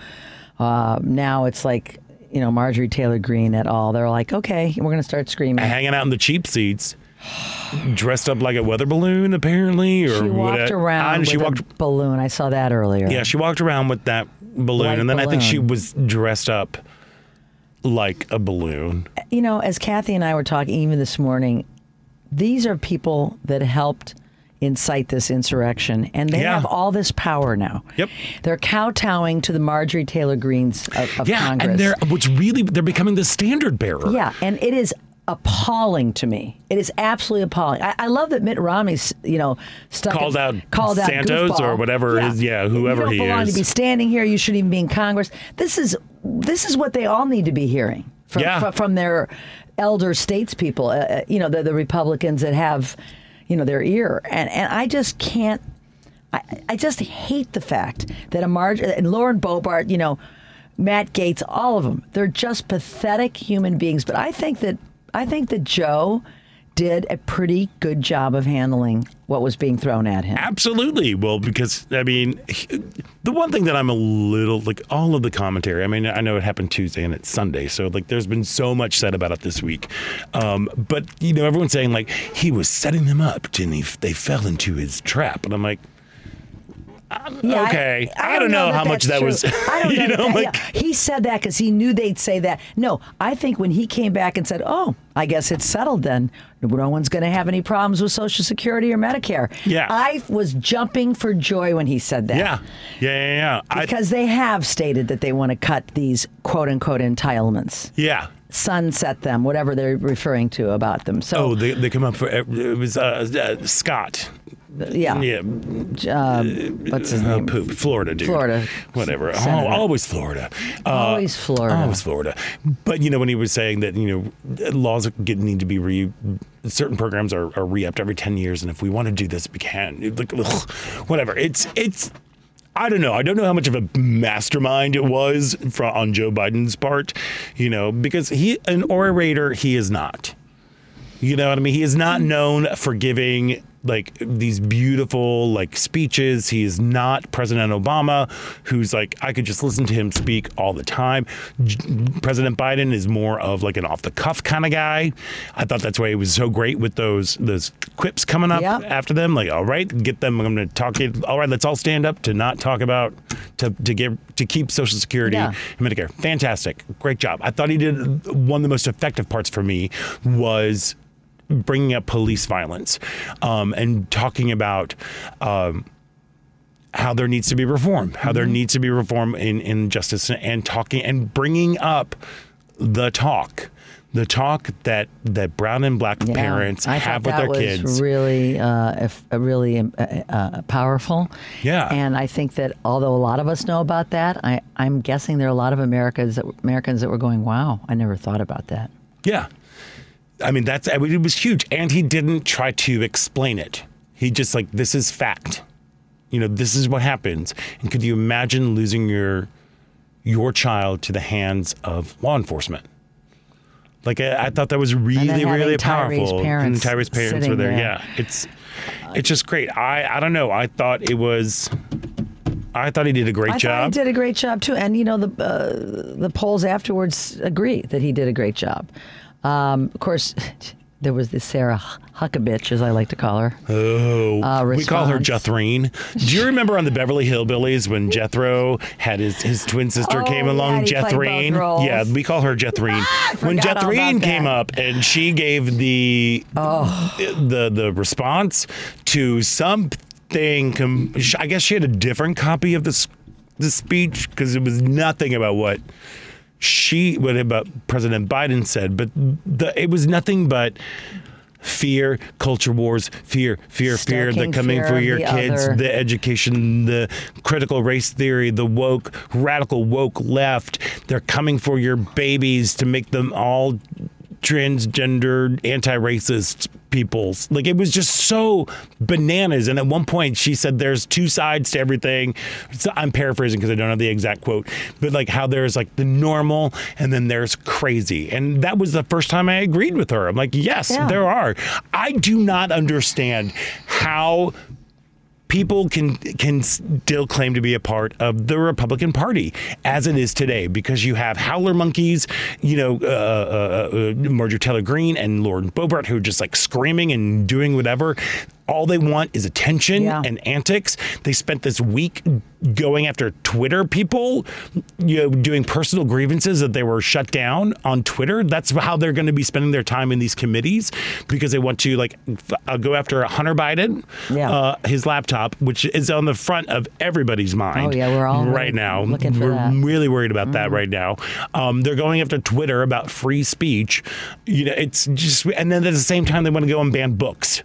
uh, now it's like you know Marjorie Taylor Greene et al. They're like, okay, we're going to start screaming. hanging out in the cheap seats, dressed up like a weather balloon, apparently, or She walked around with she a walked. balloon. I saw that earlier. Yeah, she walked around with that balloon, and then I think she was dressed up like a balloon. you know, as Kathy and I were talking even this morning, these are people that helped incite this insurrection, and they Yeah. have all this power now. Yep. They're kowtowing to the Marjorie Taylor Greenes of, of yeah, Congress. and they're what's really they're becoming the standard bearer. yeah, and it is appalling to me. It is absolutely appalling. I, I love that Mitt Romney's, you know, stuck Called out called out Santos goofball. or whatever yeah, whoever he is. you don't he belong is. to be standing here. You shouldn't even be in Congress. This is this is what they all need to be hearing from Yeah. from, from their elder statespeople. Uh, uh, you know, the, the Republicans that have, you know, their ear. And and I just can't. I, I just hate the fact that a Marge and Lauren Boebert, you know, Matt Gaetz, all of them, they're just pathetic human beings. But I think that I think that Joe did a pretty good job of handling what was being thrown at him. Absolutely. Well, because I mean, the one thing that I'm a little like all of the commentary. I mean, I know it happened Tuesday and it's Sunday, so like there's been so much said about it this week. Um, but you know, everyone's saying like he was setting them up and he, they fell into his trap, and I'm like, Yeah, okay. I don't know how much that was- I don't *laughs* you know. know, that- like- yeah. He said that because he knew they'd say that. No, I think when he came back and said, "Oh, I guess it's settled then. No one's going to have any problems with Social Security or Medicare." Yeah. I was jumping for joy when he said that. yeah, yeah, yeah, yeah. I, Because they have stated that they want to cut these quote unquote entitlements, yeah. sunset them, whatever they're referring to about them. So, Oh, they, they come up for it was uh, uh, Scott. Yeah. Yeah, Uh, what's his uh, name? poop. Florida, dude. Florida. Whatever. Oh, always Florida. Uh, Always Florida. Always Florida. But you know when he was saying that you know laws get, need to be re certain programs are, are re-upped every 10 years and if we want to do this we can like ugh, whatever it's it's I don't know. I don't know how much of a mastermind it was for, on Joe Biden's part, you know, because he an orator he is not. You know what I mean? He is not known for giving like these beautiful like speeches. He is not President Obama, who's like I could just listen to him speak all the time. J- President Biden is more of like an off the cuff kind of guy. I thought that's why he was so great with those those quips coming up Yep. after them. Like, all right, get them. I'm going to talk it. All right, let's all stand up to not talk about to to give to keep Social Security Yeah. and Medicare. Fantastic, great job. I thought he did one of the most effective parts for me was bringing up police violence um, and talking about um, how there needs to be reform, how there needs to be reform in, in justice, and talking and bringing up the talk, the talk that that brown and black Yeah, parents I have with their was kids. Really, uh, uh, really uh, uh, powerful. Yeah. and I think that although a lot of us know about that, I, I'm guessing there are a lot of Americans that Americans that were going, "Wow, I never thought about that." Yeah. I mean, that's, it was huge. And he didn't try to explain it. He just like, this is fact. You know, this is what happens. And could you imagine losing your, your child to the hands of law enforcement? Like, I, I thought that was really, really Tyree's powerful. parents and Tyree's parents were there. there. Yeah. It's, it's just great. I, I don't know. I thought it was, I thought he did a great I job. he did a great job too, and you know the uh, the polls afterwards agree that he did a great job. Um, of course, *laughs* there was this Sarah Huckabee, as I like to call her. Oh, uh, we call her. Jethrine. Do you remember on the Beverly Hillbillies when *laughs* Jethro had his, his twin sister Oh, came along, Jethrine? Yeah, we call her Jethrine. when forgot all Jethrine came up and she gave the Oh. the the response to something, com- I guess she had a different copy of the the speech because it was nothing about what she what about President Biden said, but the, it was nothing but fear, culture wars, fear, fear, fear. They're coming fear for your the kids. other. The education, the critical race theory, the woke, radical woke left. They're coming for your babies to make them all transgender, anti-racist peoples. Like it was just so bananas. And at one point, she said, "There's two sides to everything." So I'm paraphrasing because I don't have the exact quote, but like how there's like the normal and then there's crazy. And that was the first time I agreed with her. I'm like, yes, Yeah. there are. I do not understand how people can can still claim to be a part of the Republican Party as it is today because you have howler monkeys, you know, uh, uh, uh, Marjorie Taylor Greene and Lauren Boebert who are just like screaming and doing whatever. All they want is attention Yeah. and antics. They spent this week going after Twitter people, you know, doing personal grievances that they were shut down on Twitter. That's how they're going to be spending their time in these committees because they want to like f- uh, go after Hunter Biden, Yeah. uh, his laptop, which is on the front of everybody's mind. Oh, yeah, we're all right now. looking for we're that. Mm-hmm. really worried about that right now. Um, they're going after Twitter about free speech. You know, it's just, and then at the same time they want to go and ban books.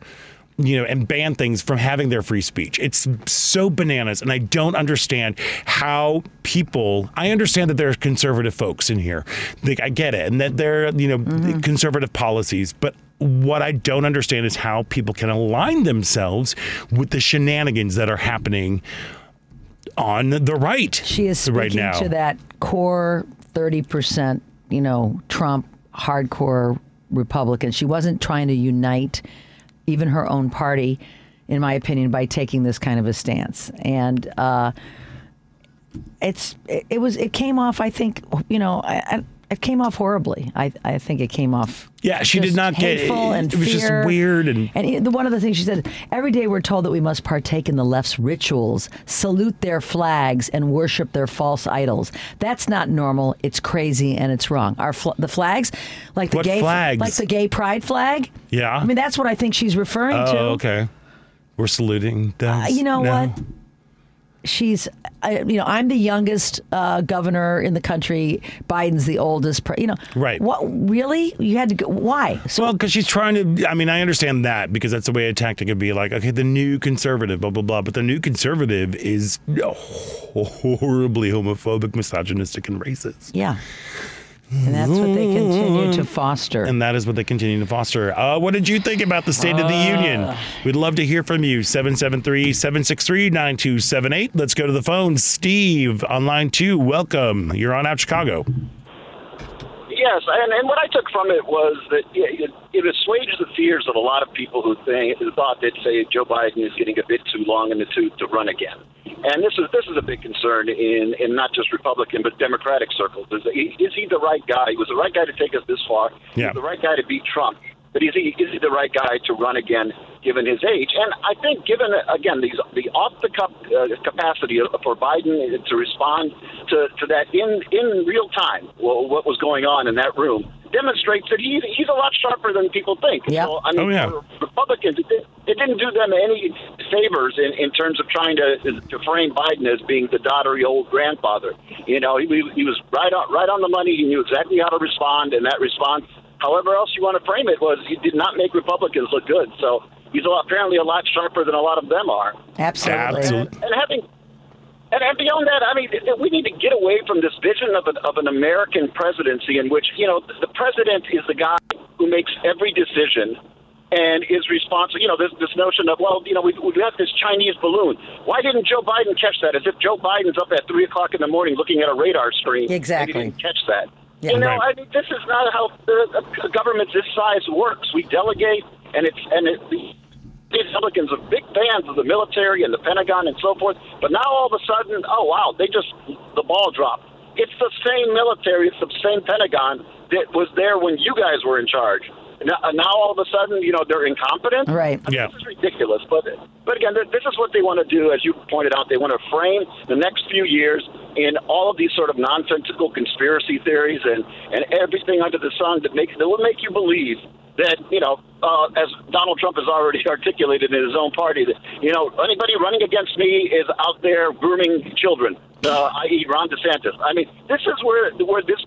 You know, and ban things from having their free speech. It's so bananas, and I don't understand how people. I understand that there's conservative folks in here. Like, I get it, and that they're you know Mm-hmm. conservative policies, but what I don't understand is how people can align themselves with the shenanigans that are happening on the right. She is speaking right now. to that core 30%, you know, Trump hardcore Republican. She wasn't trying to unite even her own party, in my opinion, by taking this kind of a stance. And uh, it's it, it was it came off. I think you know. I, it came off horribly. I, I think it came off. Yeah, she did not get- hateful and it was just weird and- And it- the one of the things she said, every day we're told that we must partake in the left's rituals, salute their flags, and worship their false idols. That's not normal. It's crazy and it's wrong. Our fl- the flags, like the What gay, flags? like the gay pride flag. Yeah. I mean that's what I think she's referring to. Oh, okay. We're saluting them. Uh, you know now. what? She's, I, you know, I'm the youngest uh, governor in the country. Biden's the oldest. Pre- you know, Right. What really? You had to go? Why? So Well, because she's trying to. I mean, I understand that because that's the way a tactic would be like, okay, the new conservative, blah blah blah. But the new conservative is horribly homophobic, misogynistic, and racist. yeah, and that's what they continue to foster. And that is what they continue to foster. Uh, what did you think about the State of the Union? We'd love to hear from you. 773 763 9278. Let's go to the phone. Steve on line two. Welcome. You're on Out Chicago. Yes, and, and what I took from it was that yeah, it, it assuaged the fears of a lot of people who think who thought that say Joe Biden is getting a bit too long in the tooth to run again. And this is this is a big concern in, in not just Republican but Democratic circles. Is he, is he the right guy? He was the right guy to take us this far. Yeah. He's the right guy to beat Trump. But is he is he the right guy to run again, given his age? And I think, given again these the off the cup uh, capacity for Biden to respond to, to that in in real time, well, what was going on in that room demonstrates that he's he's a lot sharper than people think. Yep. So, I mean, Oh, yeah. Republicans, it, did- it didn't do them any favors in, in terms of trying to to frame Biden as being the doddery old grandfather. You know, he, he was right on right on the money. He knew exactly how to respond, and that response, however else you want to frame it, was he did not make Republicans look good. So he's a lot, apparently a lot sharper than a lot of them are. Absolutely. Absolutely. And having and, and beyond that, I mean, we need to get away from this vision of an, of an American presidency in which, you know, the president is the guy who makes every decision and is responsible. You know, this, this notion of, well, you know, we've, we've got this Chinese balloon. Why didn't Joe Biden catch that? As if Joe Biden's up at 3 o'clock in the morning looking at a radar screen. Exactly. And he didn't catch that. Yeah. you know, Right. I mean, this is not how the, a government this size works. We delegate, and it's and it, the Republicans are big fans of the military and the Pentagon and so forth. But now all of a sudden, oh wow, they just the ball dropped. It's the same military, it's the same Pentagon that was there when you guys were in charge. Now, now all of a sudden, you know, they're incompetent. Right. I mean, Yeah. This is ridiculous. But but again, this is what they want to do, as you pointed out. They want to frame the next few years in all of these sort of nonsensical conspiracy theories and and everything under the sun that makes that will make you believe that you know, uh, as Donald Trump has already *laughs* articulated in his own party, that you know anybody running against me is out there grooming children, uh, i.e., Ron DeSantis. I mean, this is where where this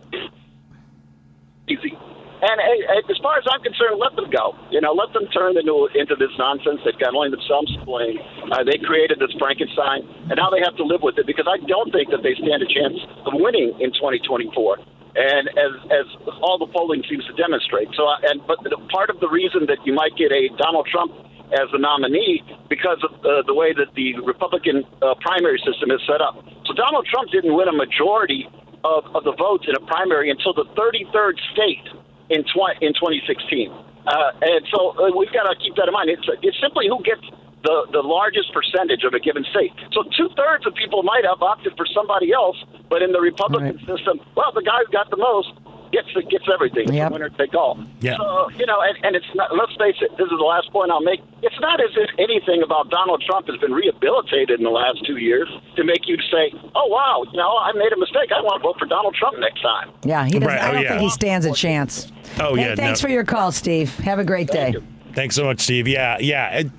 easy. And uh, as far as I'm concerned, let them go. You know, let them turn into into this nonsense. They've got only themselves to blame. Uh, they created this Frankenstein, and now they have to live with it because I don't think that they stand a chance of winning in 2024. And as as all the polling seems to demonstrate. So, uh, and but part of the reason that you might get a Donald Trump as the nominee because of uh, the way that the Republican uh, primary system is set up. So Donald Trump didn't win a majority of, of the votes in a primary until the 33rd state in tw- in 2016. Uh, and so uh, we've got to keep that in mind. It's it's simply who gets the the largest percentage of a given state. So two thirds of people might have opted for somebody else, but in the Republican Right. system, well, the guy who got the most gets gets everything. It's Yep. a winner take all. Yeah. So you know, and, and it's not. Let's face it. This is the last point I'll make. It's not as if anything about Donald Trump has been rehabilitated in the last two years to make you say, "Oh wow, you know, I made a mistake. I want to vote for Donald Trump next time." Yeah, he doesn't. Right, I oh, don't yeah. think he stands a chance. Oh, Hey, yeah, Thanks no. for your call, Steve. Have a great day. you. Thanks so much, Steve. Yeah, yeah. It,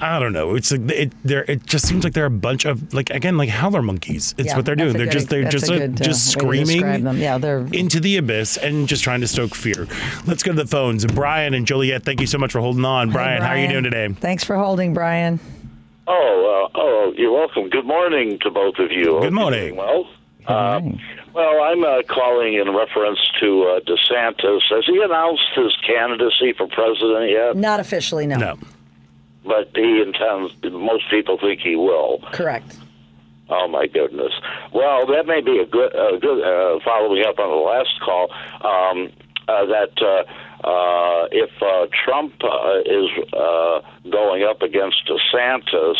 I don't know. It's like it. There. It just seems like they're a bunch of like again like howler monkeys. It's Yeah, what they're doing. They're good- just they're just a uh, good, uh, just way screaming them. Yeah, they're- into the abyss and just trying to stoke fear. Let's go to the phones. Brian and Juliet, thank you so much for holding on. Hey, Brian, how are you doing today? Thanks for holding, Brian. Oh, uh, oh, you're welcome. Good morning to both of you. Good morning. Well, uh, morning. Well, I'm uh, calling in reference to uh, DeSantis. Has he announced his candidacy for president yet? Not officially, no. No. But he intends. Most people think he will. Correct. Oh my goodness. Well, that may be a good, uh, good uh, following up on the last call. Um, uh, that uh, uh, if uh, Trump uh, is uh, going up against DeSantis,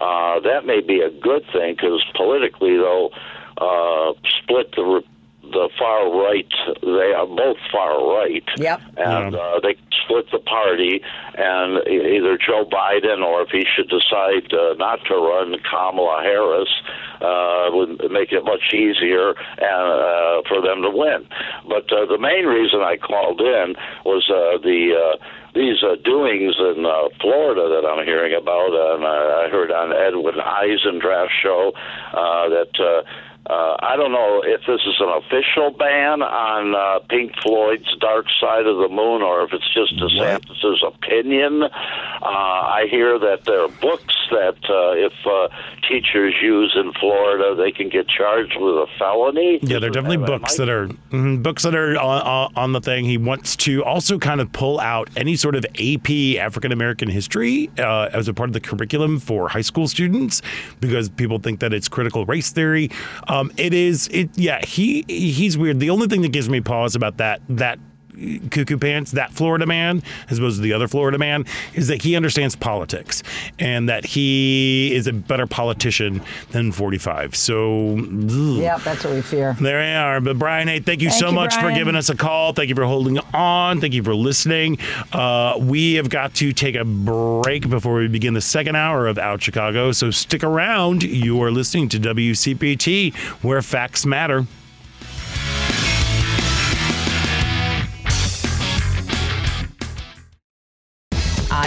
uh, that may be a good thing because politically they'll uh, split the re- the far right. They are both far right. Yep. And Yeah. uh, they split the party, and e- either Joe Biden or if he should decide uh, not to run, Kamala Harris uh, would make it much easier uh, for them to win. But uh, the main reason I called in was uh, the. Uh, these uh, doings in uh, Florida that I'm hearing about, and uh, I heard on Edwin Eisendrath's show uh, that uh, uh, I don't know if this is an official ban on uh, Pink Floyd's Dark Side of the Moon or if it's just DeSantis' opinion. Uh, I hear that there are books that uh, if uh, teachers use in Florida, they can get charged with a felony. Yeah, they're definitely books that are books that are on, on- on the thing. He wants to also kind of pull out any sort of AP African American history uh, as a part of the curriculum for high school students because people think that it's critical race theory. Um, it is. It yeah. He he's weird. The only thing that gives me pause about that that cuckoo pants, that Florida man, as opposed to the other Florida man, is that he understands politics and that he is a better politician than 45. So, yeah, that's what we fear. There you are. But Brian, hey, thank you Thank so you, much for giving us a call. Thank you for holding on. Thank you for listening. Uh, we have got to take a break before we begin the second hour of Out Chicago. So stick around. You are listening to WCPT, where facts matter.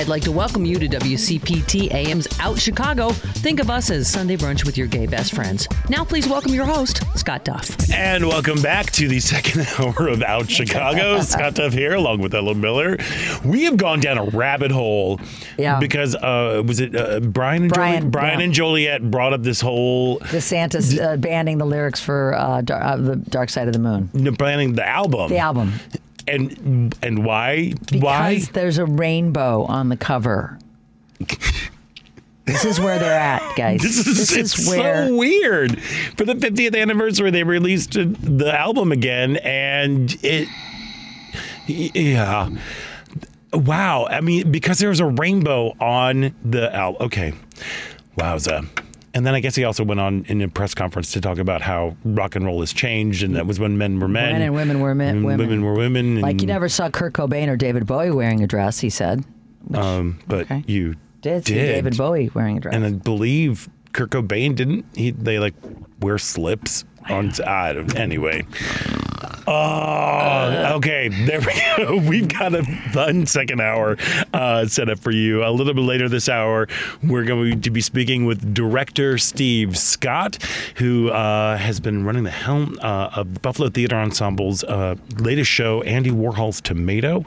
I'd like to welcome you to WCPT AM's Out Chicago. Think of us as Sunday brunch with your gay best friends. Now, please welcome your host, Scott Duff. And welcome back to the *laughs* second hour of Out Chicago. *laughs* Scott Duff here, along with Ellen Miller. We have gone down a rabbit hole Yeah. because uh, was it uh, Brian and Brian, Joliet? Brian yeah. and Joliet brought up this whole DeSantis uh, banning the lyrics for uh, Dar- uh, the Dark Side of the Moon. planning the album. The album. And and why? Because why? there's a rainbow on the cover. *laughs* this is where they're at, guys. This is, it's where so weird. For the 50th anniversary, they released the album again, and it, yeah. Wow. I mean, because there was a rainbow on the album. Okay. Wowza. And then I guess he also went on in a press conference to talk about how rock and roll has changed, and that was when men were men, Men and women were men- women. women were women. Like you never saw Kurt Cobain or David Bowie wearing a dress. He said Um, but Okay. you did see did. David Bowie wearing a dress. and I believe Kurt Cobain didn't. He they like wear slips on. I don't. Anyway. Oh, okay. There we go. *laughs* We've got a fun second hour uh, set up for you. A little bit later this hour, we're going to be speaking with director Steve Scott, who uh, has been running the helm uh, of Buffalo Theater Ensemble's uh, latest show, Andy Warhol's Tomato.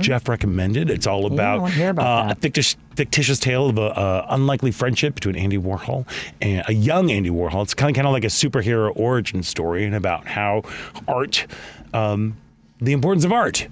Jeff recommended. It's all about, I wanna about uh, a fictitious, fictitious tale of a uh, unlikely friendship between Andy Warhol and a young Andy Warhol. It's kind of kind of like a superhero origin story and about how art, um, the importance of art.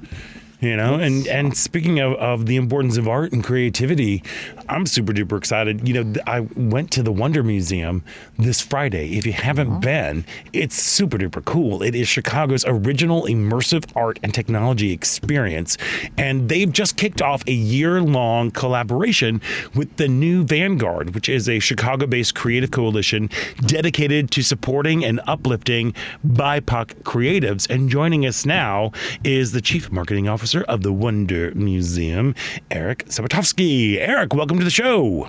You know, and and speaking of, of the importance of art and creativity, I'm super duper excited. You know, I went to the Wonder Museum this Friday. If you haven't uh-huh. been, it's super duper cool. It is Chicago's original immersive art and technology experience, and they've just kicked off a year long collaboration with the New Vanguard, which is a Chicago based creative coalition dedicated to supporting and uplifting BIPOC creatives. And joining us now is the Chief Marketing Officer of the Wonder Museum, Eric Sabatovsky. Eric, welcome to the show.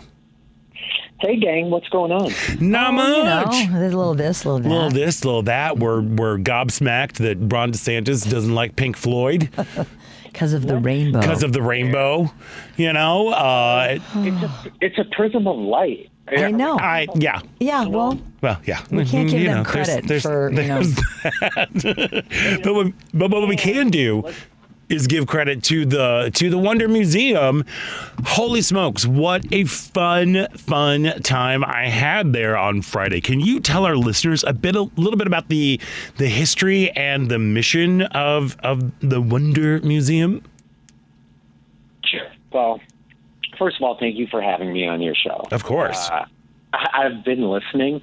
Hey, gang, what's going on? Not Oh, you much. know, there's a little this, a little that. Little this, little that. We're we're gobsmacked that Ron DeSantis doesn't like Pink Floyd *laughs* because of the rainbow. because of the rainbow. You know, uh, It's a, it's a prism of light. I know. I yeah. yeah, well, Well, yeah. we can't give You them know, credit there's- for you know. *laughs* but, what, but what we can do is give credit to the to the Wonder Museum. Holy smokes, what a fun fun time I had there on Friday. Can you tell our listeners a bit a little bit about the the history and the mission of of the Wonder Museum? Sure. Well, first of all, thank you for having me on your show. Of course. Uh, I've been listening,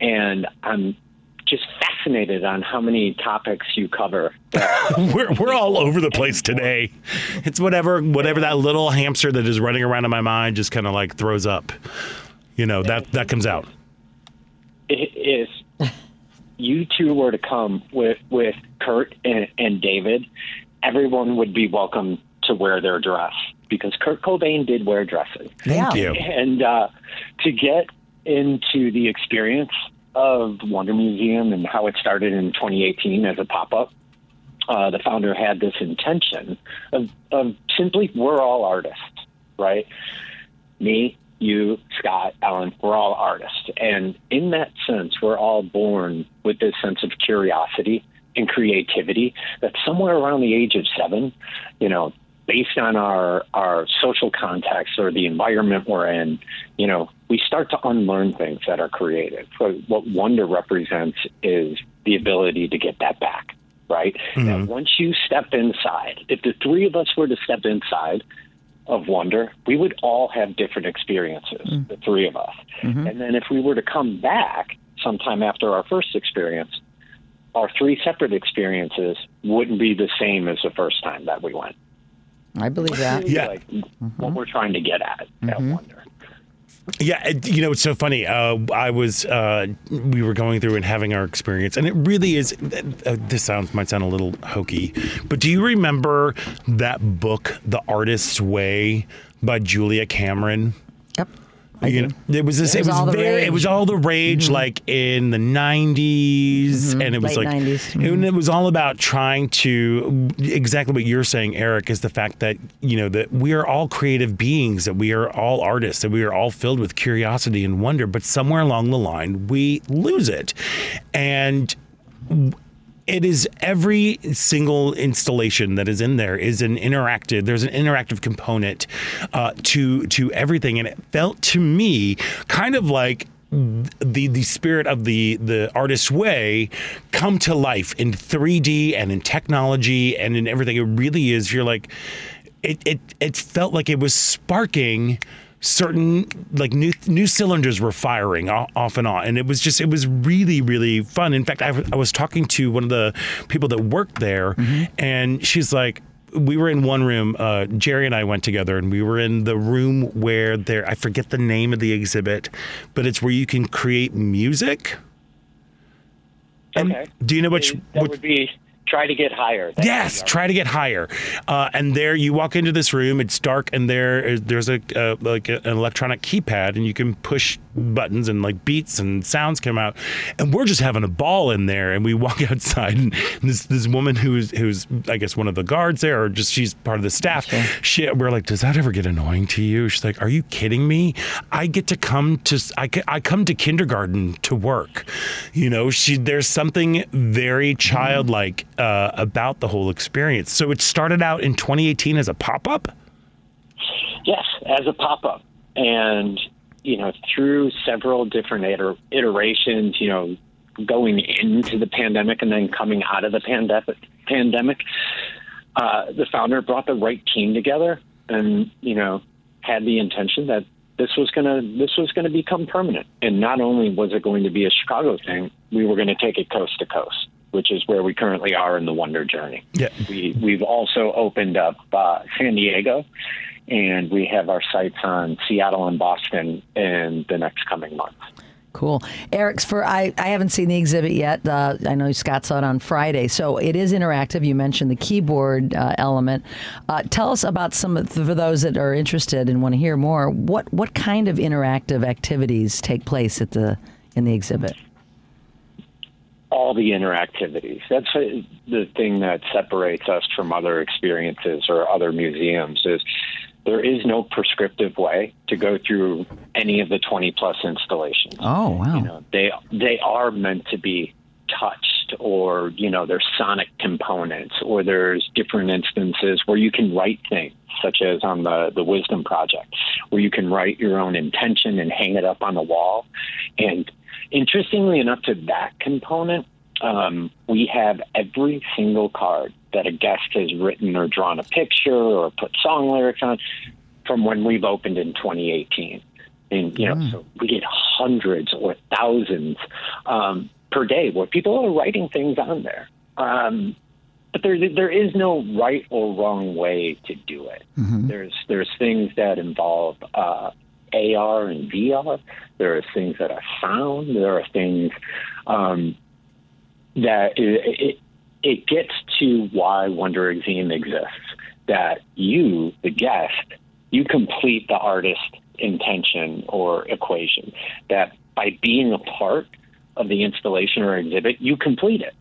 and I'm just fascinated on how many topics you cover. *laughs* we're we're all over the place today. It's whatever whatever that little hamster that is running around in my mind just kind of like throws up. You know, that that comes out. if you two were to come with with Kurt and, and David, everyone would be welcome to wear their dress because Kurt Cobain did wear dresses. Thank Yeah. you. And uh, to get into the experience of Wonder Museum and how it started in 2018 as a pop up, uh, the founder had this intention of, of simply, we're all artists, right? Me, you, Scott, Ellen, we're all artists. And in that sense, we're all born with this sense of curiosity and creativity that somewhere around the age of seven, you know, based on our, our social context or the environment we're in, you know, we start to unlearn things that are creative. So what wonder represents is the ability to get that back, right? That mm-hmm. once you step inside, if the three of us were to step inside of wonder, we would all have different experiences, mm. the three of us. Mm-hmm. And then if we were to come back sometime after our first experience, our three separate experiences wouldn't be the same as the first time that we went. I believe that. Yeah. Like what mm-hmm. we're trying to get at, at wonder. Yeah, you know it's so funny. Uh, I was uh, we were going through and having our experience, and it really is. Uh, this sounds might sound a little hokey, but do you remember that book, The Artist's Way, by Julia Cameron? Yep. you know, it was this. It It was was, all the very. rage. Mm-hmm. It was all the rage, like in the '90s, and it was Late like, 90s. and it was all about trying to exactly what you're saying, Eric, is the fact that you know that we are all creative beings, that we are all artists, that we are all filled with curiosity and wonder, but somewhere along the line we lose it, and it is every single installation that is in there is an interactive there's an interactive component uh, to to everything. And it felt to me kind of like the the spirit of the the artist's way come to life in 3D and in technology and in everything. It really is. You're like it it it felt like it was sparking certain like new new cylinders were firing off and on and it was just it was really really fun in fact I, w- I was talking to one of the people that worked there and she's like we were in one room. Uh, Jerry and I went together, and we were in the room where there. I forget the name of the exhibit, but it's where you can create music. And Okay. do you know which? that which would be try to get higher. That's Yes, try to get higher. Uh, and there, you walk into this room. It's dark, and there there's a uh, like a, an electronic keypad, and you can push buttons, and like beats and sounds come out. And we're just having a ball in there. And we walk *laughs* outside, and this this woman who's who's I guess one of the guards there, or just she's part of the staff. She, we're like, does that ever get annoying to you? She's like, are you kidding me? I get to come to I, I come to kindergarten to work. You know, she there's something very childlike uh, about the whole experience. So it started out in 2018 as a pop up. Yes, as a pop up. And, you know, through several different iter- iterations, you know, going into the pandemic and then coming out of the pandemic, pandemic uh, the founder brought the right team together and, you know, had the intention that this was to this was going to become permanent. And not only was it going to be a Chicago thing, we were going to take it coast to coast, which is where we currently are in the Wonder Journey. Yeah. We we've also opened up uh, San Diego, and we have our sites on Seattle and Boston in the next coming months. Cool. Eric's for I, I haven't seen the exhibit yet. Uh, I know Scott saw it on Friday. So it is interactive. You mentioned the keyboard uh, element. Uh, tell us about some of for those that are interested and want to hear more. What what kind of interactive activities take place at the in the exhibit? All the interactivities. That's uh, the thing that separates us from other experiences or other museums is there is no prescriptive way to go through any of the 20 plus installations. Oh wow. You know, they they are meant to be touched or you know there's sonic components or there's different instances where you can write things such as on the the wisdom project where you can write your own intention and hang it up on the wall and interestingly enough to that component um, we have every single card that a guest has written or drawn a picture or put song lyrics on from when we've opened in 2018 and you know so we get hundreds or thousands um, per day where people are writing things on there. Um, but there there is no right or wrong way to do it. There's there's things that involve uh, AR and VR there are things that are sound there are things um, that it, it, it gets to why Wonder exists. That you, the guest, you complete the artist intention or equation. That by being a part of the installation or exhibit, you complete it.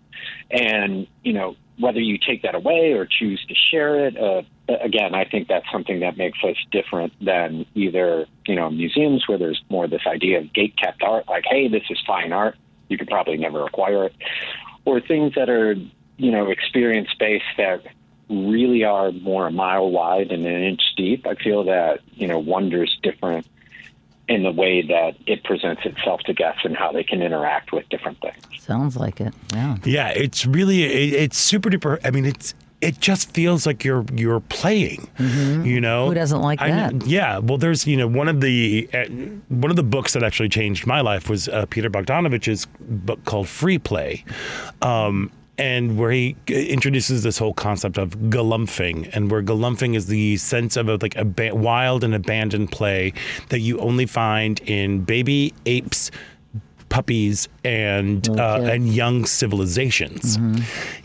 And, you know, whether you take that away or choose to share it, uh, again, I think that's something that makes us different than either, you know, museums where there's more this idea of gate kept art, like, hey, this is fine art. You could probably never acquire it. Or things that are, you know, experience based that really are more a mile wide and an inch deep. I feel that, you know, Wonder's different in the way that it presents itself to guests and how they can interact with different things. Sounds like it. Yeah. Yeah, it's really it, it's super duper. I mean, it's it just feels like you're you're playing. You know, Mm-hmm. Who doesn't like I that? yeah, well, there's you know one of the uh, one of the books that actually changed my life was uh, Peter Bogdanovich's book called Free Play. Um, and where he introduces this whole concept of galumphing, and where galumphing is the sense of a, like a ba- wild and abandoned play that you only find in baby apes, puppies, and uh, and young civilizations.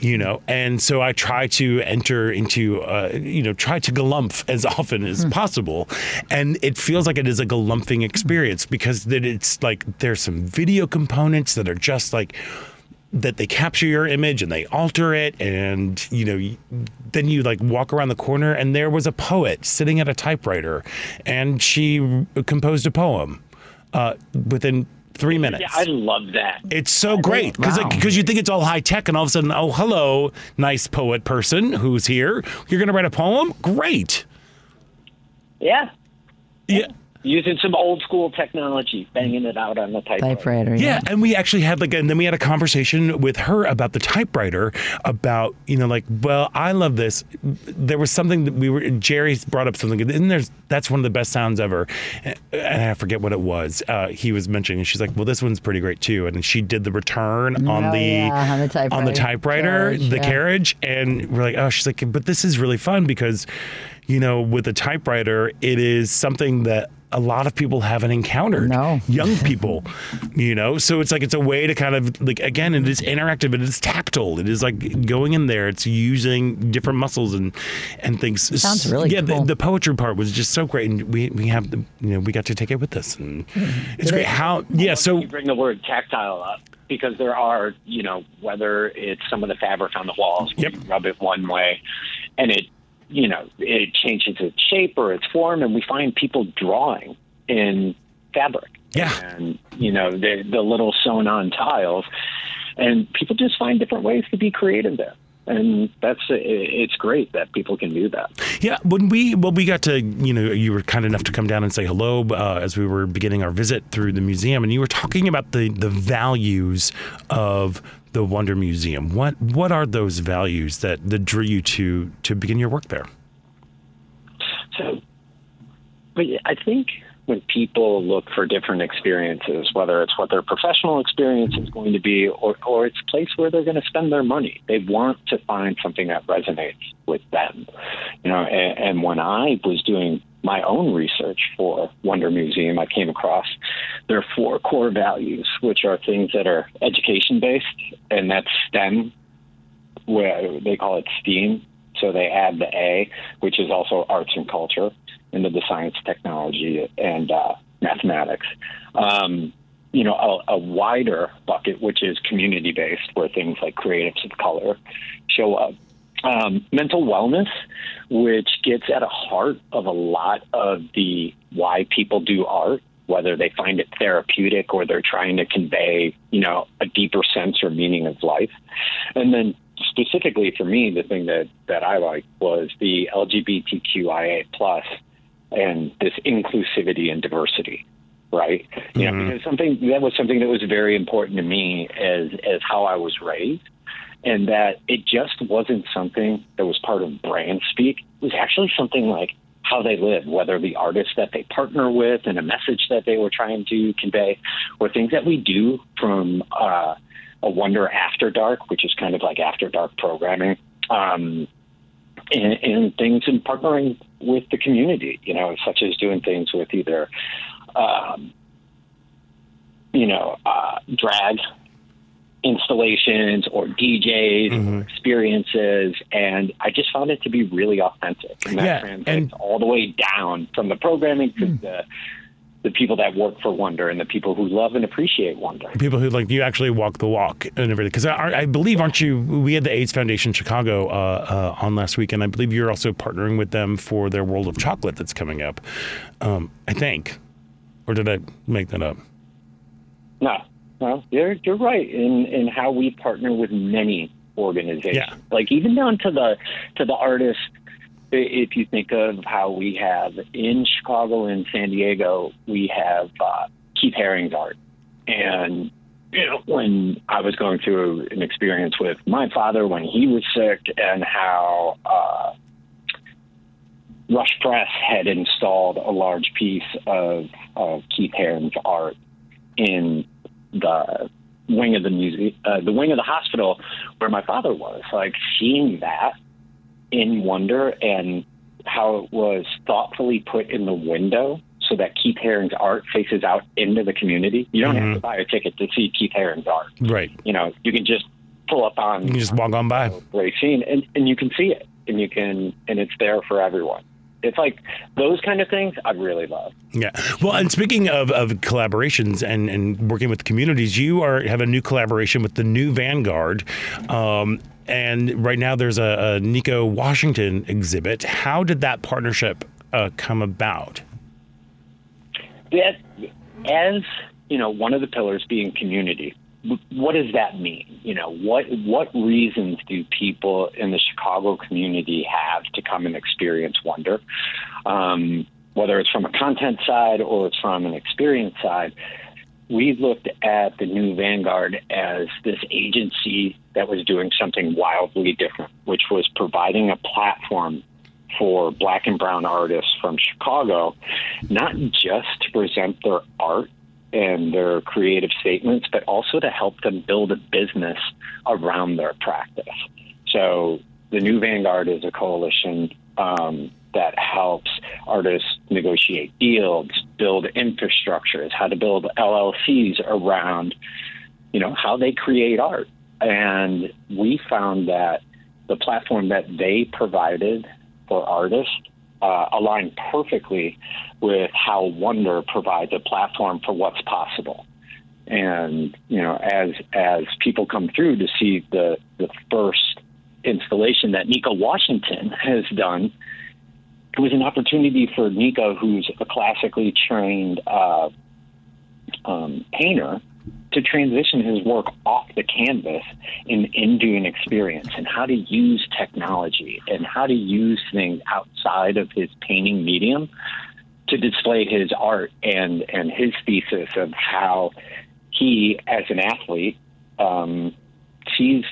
You know, and so I try to enter into uh, you know try to galumph as *laughs* often as possible, and it feels like it is a galumphing experience because that it's like there's some video components that are just like that they capture your image and they alter it and you know then you like walk around the corner and there was a poet sitting at a typewriter and she composed a poem uh, within three minutes Yeah, I love that. it's so great because Wow. you think it's all high tech, and all of a sudden, oh, hello, nice poet person who's here. You're going to write a poem? Great. Yeah. Yeah. Using some old school technology, banging it out on the typewriter. Typewriter. Yeah, and we actually had like, and then we had a conversation with her about the typewriter. About you know, like, well, I love this. There was something that we were. Jerry brought up something, and there's that's one of the best sounds ever, and I forget what it was. Uh, he was mentioning, and she's like, well, this one's pretty great too, and she did the return on Oh, the yeah, on the on the typewriter. typewriter, Carriage, the yeah. carriage, and we're like, oh, she's like, but this is really fun because, you know, with a typewriter, it is something that a lot of people haven't encountered. No. Young people, you know, so it's like it's a way to kind of like again, it is interactive, it is tactile, it is like going in there, it's using different muscles and and things. Sounds really yeah. cool. The, the poetry part was just so great, and we we have the you know we got to take it with us, and it's great. How yeah, so you bring the word tactile up because there are, you know, whether it's some of the fabric on the walls, Yep. you rub it one way, and it, you know, it changes its shape or its form, and we find people drawing in fabric. Yeah. and you know the the little sewn on tiles, and people just find different ways to be creative there. And that's it's great that people can do that. Yeah, when we well we got to you know you were kind enough to come down and say hello uh, as we were beginning our visit through the museum, and you were talking about the the values of the Wonder Museum. What what are those values that that drew you to to begin your work there? So, but I think when people look for different experiences, whether it's what their professional experience is going to be or, or it's a place where they're going to spend their money, they want to find something that resonates with them. You know, and, and when I was doing my own research for Wonder Museum, I came across their four core values, which are things that are education based, and that's STEM, where they call it STEAM. So they add the A, which is also arts and culture, into the science, technology, and uh, mathematics. Um, you know, a, a wider bucket, which is community based, where things like creatives of color show up. Um, mental wellness, which gets at the heart of a lot of the why people do art, whether they find it therapeutic or they're trying to convey, you know, a deeper sense or meaning of life. And then specifically for me, the thing that, that I liked was the LGBTQIA plus and this inclusivity and diversity. Right, you know, because something that was something that was very important to me as as how I was raised, and that it just wasn't something that was part of brand speak. It was actually something like how they live, whether the artists that they partner with and a message that they were trying to convey, or things that we do from uh, a Wonder After Dark, which is kind of like after dark programming, um, and, and things in partnering with the community, you know, such as doing things with either, um, you know, uh, drag installations or DJs or experiences, and I just found it to be really authentic, and that Yeah, translates and- all the way down from the programming to the the people that work for Wonder and the people who love and appreciate Wonder. People who like you actually walk the walk and everything. Because I, I believe, aren't you? We had the AIDS Foundation Chicago uh, uh, on last week, and I believe you're also partnering with them for their World of Chocolate that's coming up. Um, I think, or did I make that up? No, no, you're you're right in in how we partner with many organizations. Yeah. Like even down to the to the artists. If you think of how we have in Chicago and San Diego, we have uh, Keith Haring's art, and you know when I was going through an experience with my father when he was sick, and how. Uh, Rush Press had installed a large piece of, of Keith Haring's art in the wing of the museum, uh, the wing of the hospital where my father was. Like seeing that in wonder and how it was thoughtfully put in the window so that Keith Haring's art faces out into the community. You don't have to buy a ticket to see Keith Haring's art. Right. You know, you can just pull up on You can just walk on by. great scene and, and you can see it and you can and it's there for everyone. It's like those kind of things I'd really love. Yeah. Well, and speaking of, of collaborations and, and working with communities, you are have a new collaboration with the New Vanguard. Um, and right now there's a, a Nikko Washington exhibit. How did that partnership uh, come about? that as you know one of the pillars being community what does that mean? You know what what reasons do people in the chicago community have to come and experience wonder? Um, whether it's from a content side or it's from an experience side, we looked at the new Vanguard as this agency that was doing something wildly different, which was providing a platform for black and brown artists from Chicago, not just to present their art and their creative statements, but also to help them build a business around their practice. So the New Vanguard is a coalition um, that helps artists negotiate deals, build infrastructures, how to build LLCs around, you know, how they create art. And we found that the platform that they provided for artists uh, aligned perfectly with how Wonder provides a platform for what's possible. And you know, as as people come through to see the the first installation that Nika Washington has done, it was an opportunity for Nika, who's a classically trained uh, um, painter, to transition his work off the canvas and into an experience and how to use technology and how to use things outside of his painting medium to display his art and and his thesis of how he as an athlete um, sees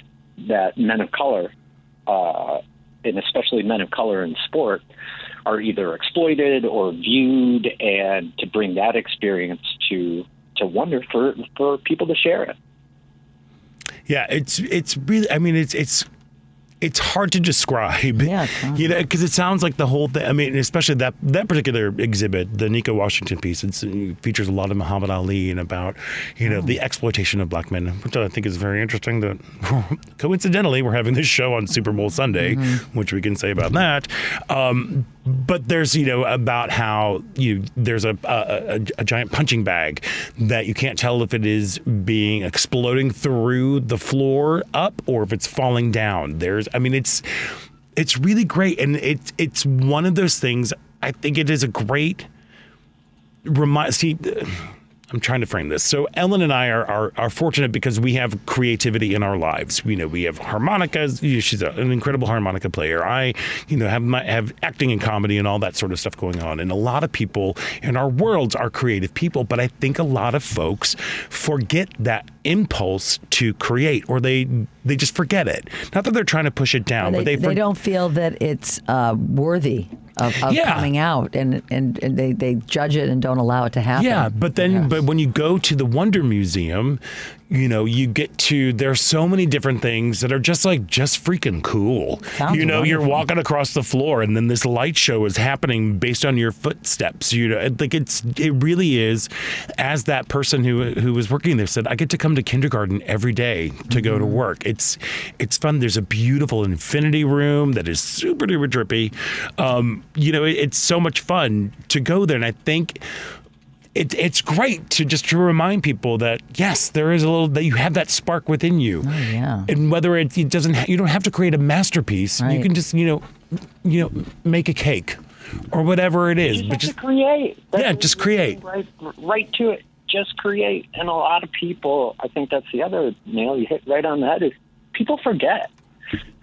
that men of color uh, and especially men of color in sport are either exploited or viewed and to bring that experience to to wonder for for people to share it. Yeah, it's it's really. I mean, it's it's it's hard to describe. Yeah, *laughs* you know, because it sounds like the whole thing. I mean, especially that that particular exhibit, the Nika Washington piece, it features a lot of Muhammad Ali and about you know the exploitation of black men, which I think is very interesting. That *laughs* coincidentally, we're having this show on Super Bowl Sunday, which we can say about that. Um, but there's you know about how you there's a, a a giant punching bag that you can't tell if it is being exploding through the floor up or if it's falling down. There's I mean it's it's really great and it's it's one of those things. I think it is a great remind. See. I'm trying to frame this. So Ellen and I are, are, are fortunate because we have creativity in our lives. We know we have harmonicas. You know, she's a, an incredible harmonica player. I, you know, have my, have acting and comedy and all that sort of stuff going on. And a lot of people in our worlds are creative people, but I think a lot of folks forget that impulse to create, or they they just forget it. Not that they're trying to push it down, they, but they they don't feel that it's uh, worthy of, of Yeah. coming out, and, and and they they judge it and don't allow it to happen. Yeah, but then, but when you go to the Wonder Museum, you know, you get to there's so many different things that are just like just freaking cool. Sounds you know, you're walking across the floor, and then this light show is happening based on your footsteps. You know, like it's it really is. As that person who who was working there said, I get to come to kindergarten every day to go to work. It's it's fun. There's a beautiful infinity room that is super duper drippy. Um, you know, it, it's so much fun to go there, and I think it, it's great to just to remind people that yes, there is a little that you have that spark within you. Oh, yeah. And whether it, it doesn't, ha- you don't have to create a masterpiece. You can just you know, you know, make a cake or whatever it is. You But just just have to create. Yeah, just create. Right, right to it. Just create. And a lot of people, I think that's the other nail you hit right on the head is people forget.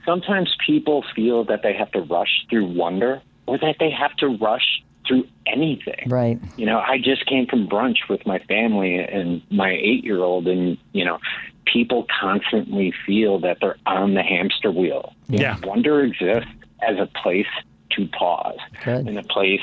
Sometimes people feel that they have to rush through wonder or that they have to rush through anything. Right. You know, I just came from brunch with my family and my eight year old, and, you know, people constantly feel that they're on the hamster wheel. Yeah. Wonder exists as a place to pause Good. and a place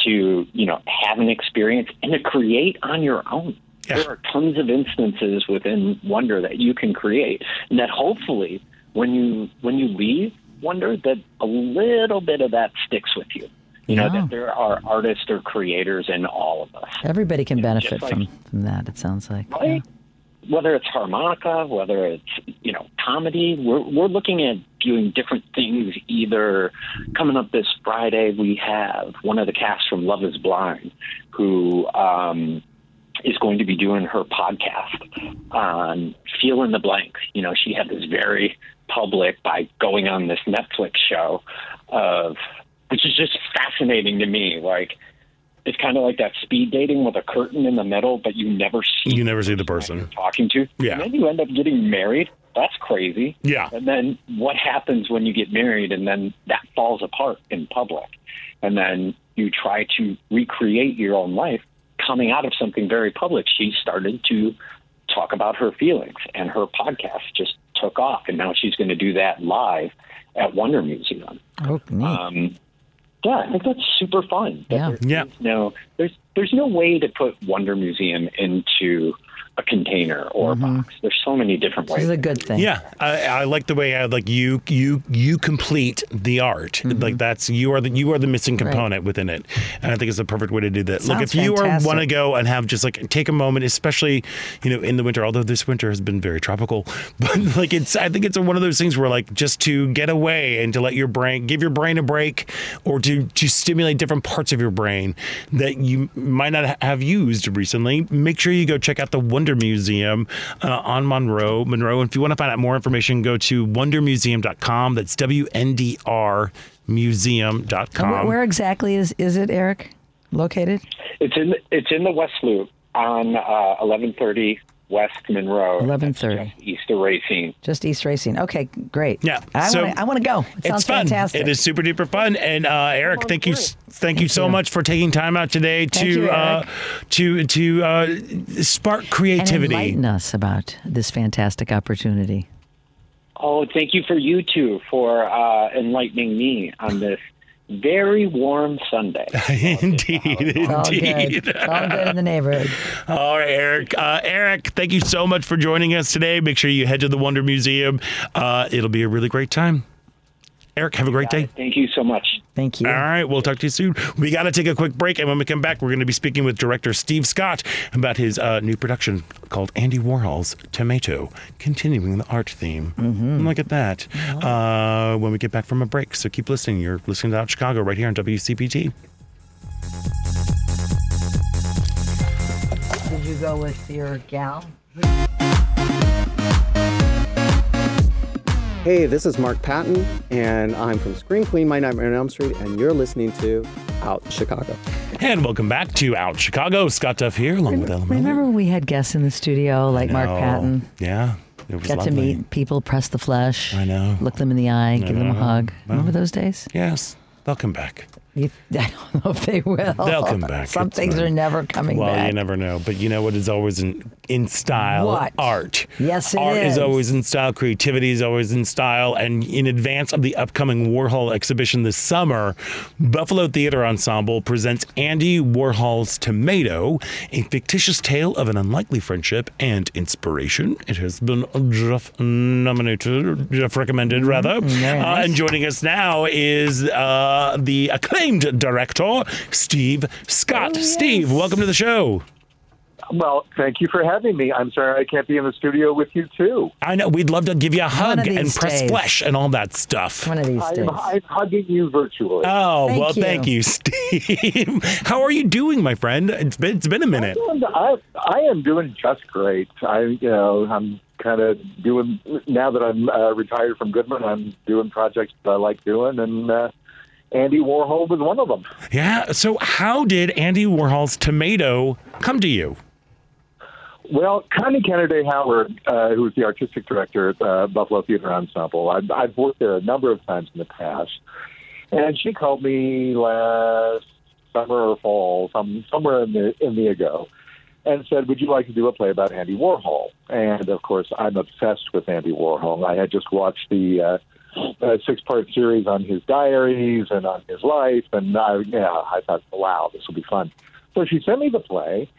to, you know, have an experience and to create on your own. Yeah. There are tons of instances within Wonder that you can create, and that hopefully, when you when you leave Wonder, that a little bit of that sticks with you. You know that there are artists or creators in all of us. Everybody can benefit like- from, from that. It sounds like. Right? Whether it's harmonica, whether it's you know comedy, we're we're looking at doing different things. Either coming up this Friday, we have one of the cast from Love Is Blind, who um, is going to be doing her podcast on fill in the blank. You know, she had this very public by going on this Netflix show of, which is just fascinating to me. Like, it's kind of like that speed dating with a curtain in the middle, but you never see you never see the person you're talking to. Yeah. And then you end up getting married. That's crazy. Yeah. And then what happens when you get married and then that falls apart in public? And then you try to recreate your own life coming out of something very public. She started to talk about her feelings, and her podcast just took off. And now she's going to do that live at Wonder Museum. Oh, neat. Um, yeah, I think that's super fun. Yeah. There- Yeah. No, there's there's no way to put Wonder Museum into a container or a box. There's so many different ways. this ways. is a good thing. Yeah, I, I like the way I like you you you complete the art. Like that's you are the you are the missing Mm-hmm. Right. component within it, and I think it's the perfect way to do that. Look, Sounds if you are want to go and have just like take a moment, especially you know in the winter. Although this winter has been very tropical, *laughs* but like it's I think it's one of those things where like just to get away and to let your brain give your brain a break, or to to stimulate different parts of your brain that you might not have used recently. Make sure you go check out the Wonder Museum uh, on Monroe. Monroe. And if you want to find out more information, go to wondermuseum.com. That's W N D R And museum.com. where, where exactly is, is it, Eric? Located? It's in it's in the West Loop on uh, 1130 West Monroe. 1130. That's just East of Racine. Just East Racine. Okay, great. Yeah, I so want to. I want to go. It sounds it's fun. fantastic. It is super duper fun. And uh, Eric, thank you, s- thank, you so you. much for taking time out today Thank to you, uh, to to uh, spark and creativity. enlighten us about this fantastic opportunity. Oh, thank you for you two for uh, enlightening me on this very warm Sunday. *laughs* indeed, It's all indeed. good. It's all good in the neighborhood. *laughs* All right, Eric. Uh, Eric, thank you so much for joining us today. Make sure you head to the Wonder Museum. Uh, it'll be a really great time. Eric, have a great day. Thank you so much. Thank you. All right, we'll talk to you soon. We got to take a quick break, and when we come back, we're going to be speaking with director Steve Scott about his uh, new production called Andy Warhol's Tomato, continuing the art theme. Look at that. Uh, when we get back from a break, so keep listening. You're listening to Out Chicago right here on WCPT. Did you go with your gal? Hey, this is Mark Patton, and I'm from Scream Queen, My Nightmare on Elm Street, and you're listening to Out Chicago. And welcome back to Out Chicago. Scott Duff here, along with Ellen Miller. Remember when we had guests in the studio like Mark Patton? Yeah, it was Got lovely. to meet people, press the flesh. I know. Look them in the eye, give them a hug. Well, Remember those days? Yes, they'll come back. *laughs* You, I don't know if they will. They'll come back. Some It's things fine. are never coming Well, back. Well, you never know. But you know what is always in, in style? What? Art. Yes, it Art is. is. always in style. Creativity is always in style. And in advance of the upcoming Warhol exhibition this summer, Buffalo Theater Ensemble presents Andy Warhol's Tomato, a fictitious tale of an unlikely friendship and inspiration. It has been Jeff nominated, Jeff recommended, rather. Mm-hmm. Uh, and joining us now is uh, the acclaimed director, Steve Scott. Oh, Steve, welcome to the show. Well, thank you for having me. I'm sorry I can't be in the studio with you too. I know we'd love to give you a hug and these press days. flesh and all that stuff. One of these days. I'm, I'm hugging you virtually. Oh Thank well, you. thank you, Steve. *laughs* How are you doing, my friend? It's been it's been a minute. And I, I am doing just great. I, you know, I'm kind of doing now that I'm uh, retired from Goodman. I'm doing projects that I like doing, and uh, Andy Warhol was one of them. Yeah. So, how did Andy Warhol's Tomato come to you? Well, Connie Canaday Howard, uh, who was the artistic director at uh, Buffalo Theater Ensemble, I've, I've worked there a number of times in the past, and she called me last summer or fall, some somewhere in the in the ago, and said, "Would you like to do a play about Andy Warhol?" And of course, I'm obsessed with Andy Warhol. I had just watched the uh, uh, six-part series on his diaries and on his life, and I, yeah, I thought, "Wow, this will be fun." So she sent me the play.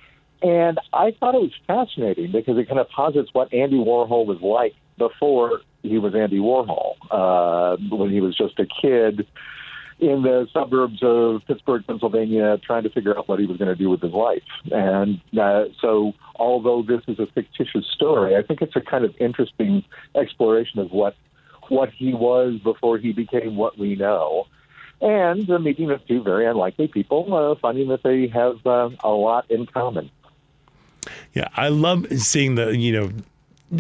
And I thought it was fascinating because it kind of posits what Andy Warhol was like before he was Andy Warhol, uh, when he was just a kid in the suburbs of Pittsburgh, Pennsylvania, trying to figure out what he was going to do with his life. And uh, so, although this is a fictitious story, I think it's a kind of interesting exploration of what what he was before he became what we know and the meeting of two very unlikely people, uh, finding that they have uh, a lot in common. Yeah, I love seeing the you know.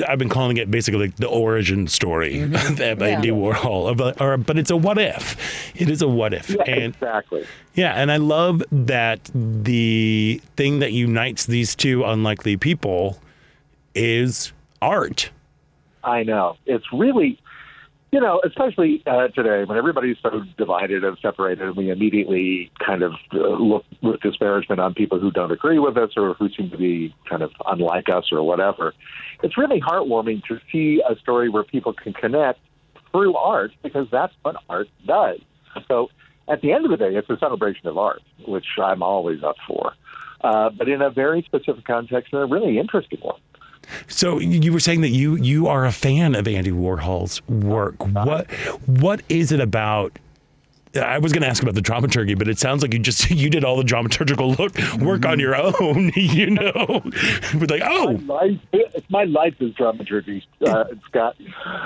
I've been calling it basically like the origin story *laughs* of Andy Warhol, of- or, but it's a what if. It is a what if, Yeah, and exactly. Yeah, and I love that the thing that unites these two unlikely people is art. I know. It's really, you know, especially uh, today when everybody's so divided and separated, and we immediately kind of uh, look with disparagement on people who don't agree with us or who seem to be kind of unlike us or whatever. It's really heartwarming to see a story where people can connect through art because that's what art does. So at the end of the day, it's a celebration of art, which I'm always up for, uh, but in a very specific context and a really interesting one. So you were saying that you you are a fan of Andy Warhol's work. What what is it about? I was going to ask about the dramaturgy, but it sounds like you just *laughs* you did all the dramaturgical look, work on your own. *laughs* You know, *laughs* but like oh, my life, it's my life is dramaturgy, uh, Scott.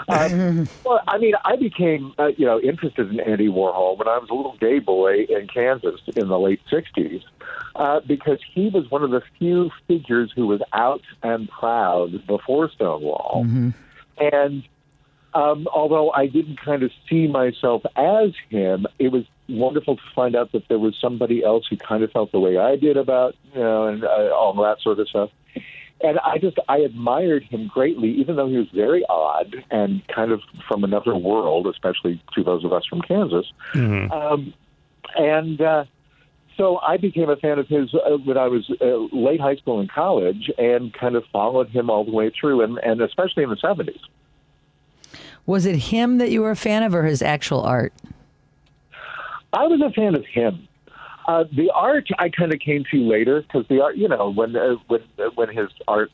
Um, well, I mean, I became uh, you know interested in Andy Warhol when I was a little gay boy in Kansas in the late '60s uh, because he was one of the few figures who was out and proud before Stonewall. And um, although I didn't kind of see myself as him, it was wonderful to find out that there was somebody else who kind of felt the way I did about, you know, and uh, all that sort of stuff. And I just, I admired him greatly, even though he was very odd and kind of from another world, especially to those of us from Kansas. Um, and uh, so I became a fan of his uh, when I was uh, late high school and college, and kind of followed him all the way through, and, and especially in the seventies. Was it him that you were a fan of, or his actual art? I was a fan of him. Uh, the art I kind of came to later because the art, you know, when uh, when uh, when his art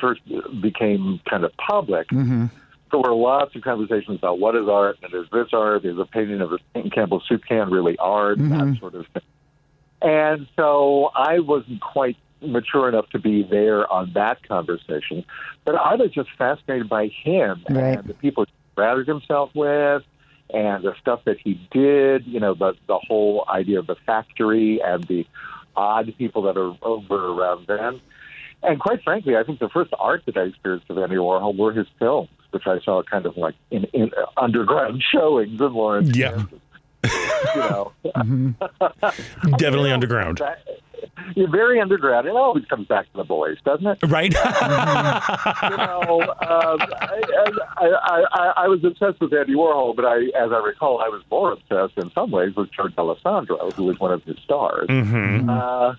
first became kind of public, mm-hmm. there were lots of conversations about what is art and is this art? Is a painting of a. Campbell soup can really art? That sort of thing. And so I wasn't quite mature enough to be there on that conversation, but I was just fascinated by him Right. and the people he surrounded himself with and the stuff that he did, you know, the the whole idea of the factory and the odd people that are over around then. And quite frankly, I think the first art that I experienced of Andy Warhol were his films, which I saw kind of like in, in underground *laughs* showings in Lawrence. yeah, *laughs* You know, mm-hmm. definitely underground, you're very underground. It always comes back to the boys, doesn't it? right? *laughs* you know, um, I, I, I, I, I was obsessed with Andy Warhol, but I, as I recall, I was more obsessed in some ways with Joe Dallesandro, who was one of his stars. hmm Uh,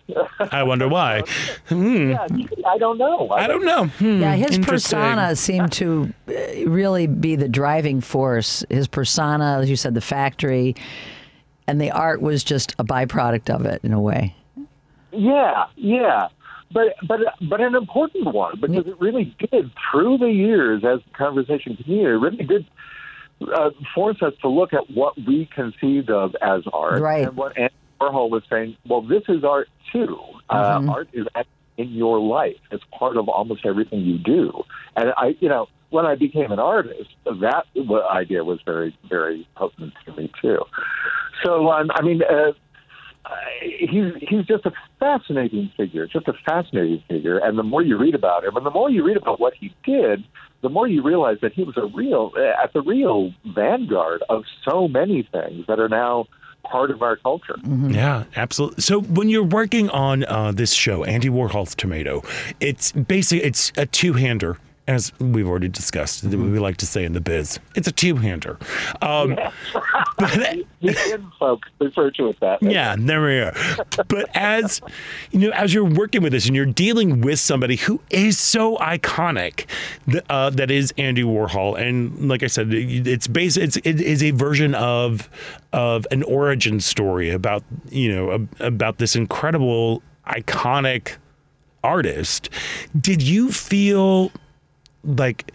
I wonder why. *laughs* Hmm. yeah, I don't know. I don't know. Hmm, Yeah, his persona seemed to uh, really be the driving force. His persona, as you said, the factory, and the art was just a byproduct of it in a way. Yeah, yeah. But but but an important one because it really did through the years as the conversation continued. It really did uh, force us to look at what we conceived of as art Right. and what Andy Warhol was saying. Well, this is art too. Uh, art is actually in your life. It's part of almost everything you do. And I, you know, when I became an artist, that idea was very very potent to me too. So um, I mean. Uh, uh, he's he's just a fascinating figure, just a fascinating figure. And the more you read about him, and the more you read about what he did, the more you realize that he was a real uh, at the real vanguard of so many things that are now part of our culture. Yeah, absolutely. So when you're working on uh, this show, Andy Warhol's Tomato, it's basically it's a two-hander, as we've already discussed. that We like to say in the biz, it's a two-hander. Um, *laughs* The *laughs* in folks refer to it that. way. Yeah, there we are. But as you know, as you're working with this and you're dealing with somebody who is so iconic, uh, that is Andy Warhol, and like I said, it's based. It's it is a version of of an origin story about you know about this incredible iconic artist. Did you feel like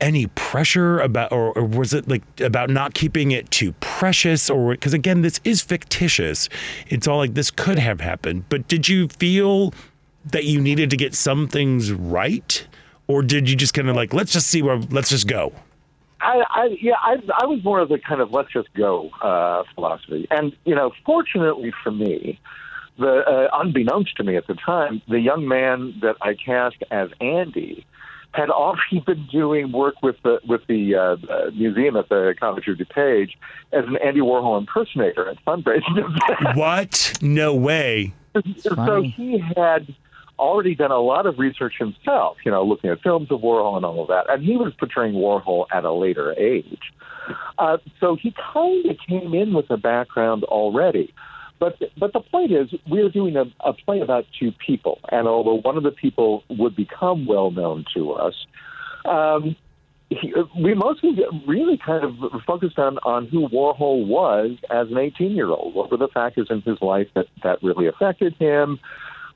any pressure about or, or was it like about not keeping it too precious or because again this is fictitious. It's all like this could have happened. But did you feel that you needed to get some things right? Or did you just kind of like let's just see where let's just go? I, I yeah, I, I was more of the kind of let's just go uh, philosophy, and you know, fortunately for me, the uh, unbeknownst to me at the time, the young man that I cast as Andy had already been doing work with the with the uh, uh, museum at the College of DuPage as an Andy Warhol impersonator at fundraising events. *laughs* what no way so he had already done a lot of research himself, you know, looking at films of Warhol and all of that. And he was portraying Warhol at a later age. Uh, so he kind of came in with a background already. But but the point is, we're doing a, a play about two people, and although one of the people would become well known to us, um, he, we mostly really kind of focused on on who Warhol was as an 18 year old. What were the factors in his life that that really affected him?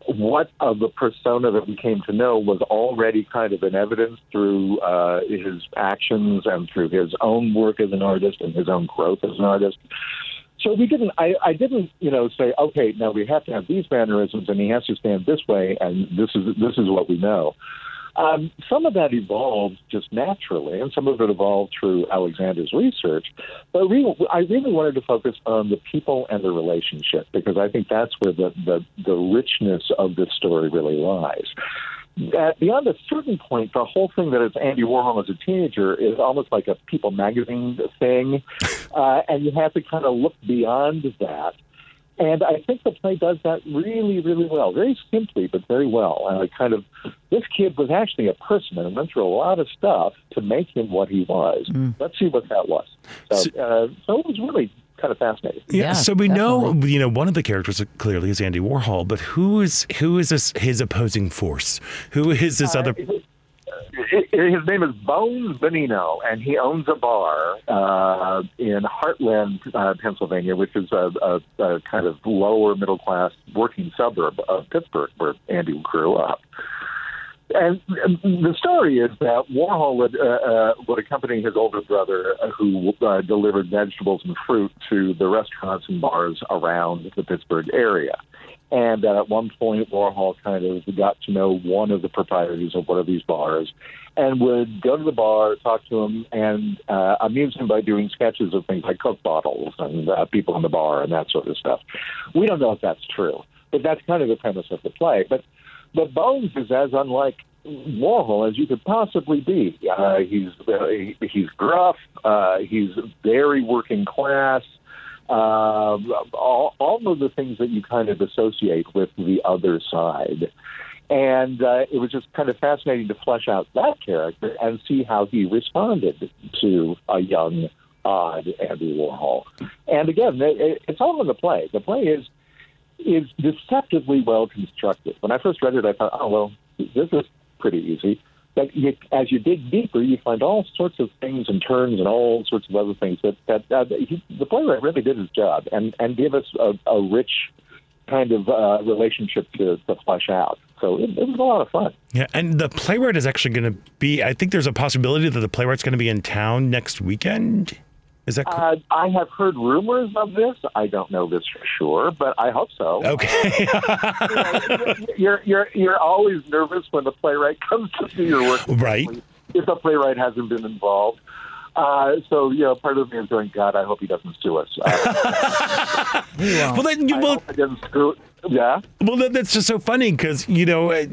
What of the persona that we came to know was already kind of in evidence through uh, his actions and through his own work as an artist and his own growth as an artist. So we didn't. I, I didn't, you know, say, okay, now we have to have these mannerisms, and he has to stand this way, and this is this is what we know. Um, some of that evolved just naturally, and some of it evolved through Alexander's research. But I really wanted to focus on the people and the relationship because I think that's where the, the, the richness of this story really lies. At, beyond a certain point, the whole thing that it's Andy Warhol as a teenager is almost like a People magazine thing, *laughs* uh, and you have to kind of look beyond that and I think the play does that really, really well, very simply, but very well. And I kind of, this kid was actually a person and went through a lot of stuff to make him what he was. Mm. Let's see what that was. So, so, uh, so it was really kind of fascinating. Yeah. yeah so we definitely. know, you know, one of the characters clearly is Andy Warhol, but who is who is this, his opposing force? Who is this uh, other? his name is Bones Benino, and he owns a bar uh, in Hartland, uh, Pennsylvania, which is a, a, a kind of lower middle class working suburb of Pittsburgh, where Andy grew up. And the story is that Warhol would, uh, uh, would accompany his older brother, uh, who uh, delivered vegetables and fruit to the restaurants and bars around the Pittsburgh area. And that at one point, Warhol kind of got to know one of the proprietors of one of these bars and would go to the bar, talk to him, and uh, amuse him by doing sketches of things like Coke bottles and uh, people in the bar and that sort of stuff. We don't know if that's true, but that's kind of the premise of the play. But but Bones is as unlike Warhol as you could possibly be. Uh, he's uh, he's gruff. Uh, he's very working class uh, all, all of the things that you kind of associate with the other side. And uh, it was just kind of fascinating to flesh out that character and see how he responded to a young, odd Andy Warhol. And again, it, it's all in the play. The play is is deceptively well constructed. When I first read it, I thought, oh well, this is pretty easy. But you, as you dig deeper, you find all sorts of things and turns and all sorts of other things that that uh, he, the playwright really did his job and and gave us a, a rich kind of uh, relationship to, to flesh out. So it, it, was a lot of fun. Yeah, and the playwright is actually going to be. I think there's a possibility that the playwright's going to be in town next weekend. Is that? Uh, I have heard rumors of this. I don't know this for sure, but I hope so. Okay. *laughs* you're you're you're always nervous when the playwright *laughs* comes to see your work. Right. If the playwright hasn't been involved. Uh, so you know, part of me is going, God, I hope he doesn't sue us. *laughs* Uh, well, then you will. Yeah. Well, that's just so funny because you know, uh,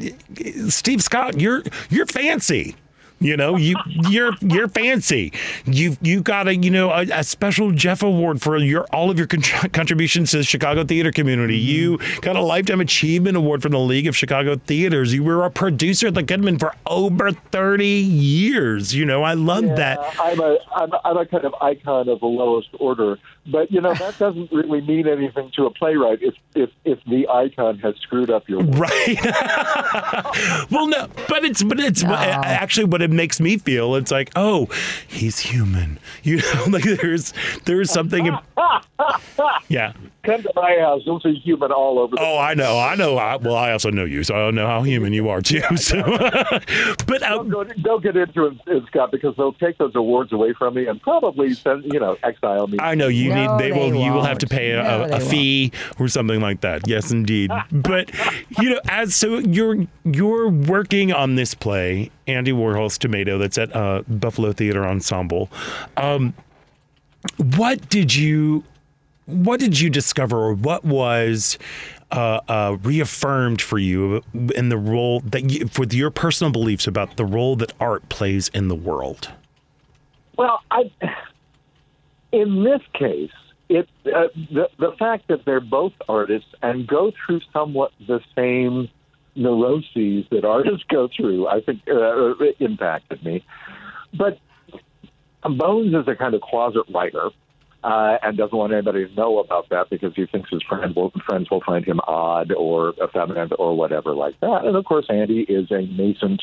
Steve Scott, you're you're fancy. You know, you you're you're fancy. You you got a you know a, a, special Jeff Award for your all of your con- contributions to the Chicago theater community. Mm-hmm. You got a lifetime achievement award from the League of Chicago Theaters. You were a producer at the Goodman for over thirty years. You know, I love yeah, that. I'm a, I'm a I'm a kind of icon of the lowest order, but you know that *laughs* doesn't really mean anything to a playwright if if if the icon has screwed up your work. right. *laughs* well, no, but it's but it's actually what it makes me feel. It's like, oh, he's human. *laughs* You know, like there's there's something. *laughs* yeah. Come to my house. You'll see human all over. oh, I know. I know. I, well, I also know you, so I don't know how human you are too. *laughs* So, but um, don't, go, don't get into it, Scott, because they'll take those awards away from me and probably send you know exile me. I know you no, need. They, they will. Won't. You will have to pay a, no, a, a fee or something like that. Yes, indeed. but you know, as so you're you're working on this play, Andy Warhol's Tomato, that's at uh, Buffalo Theater Ensemble. Um, what did you what did you discover or what was uh, uh, reaffirmed for you in the role that you, for your personal beliefs about the role that art plays in the world well I, in this case it uh, the, the fact that they're both artists and go through somewhat the same neuroses that *laughs* artists go through, I think uh, impacted me. But Bones is a kind of closet writer. Uh, and doesn't want anybody to know about that because he thinks his friend will, friends will find him odd or effeminate or whatever like that. And of course, Andy is a nascent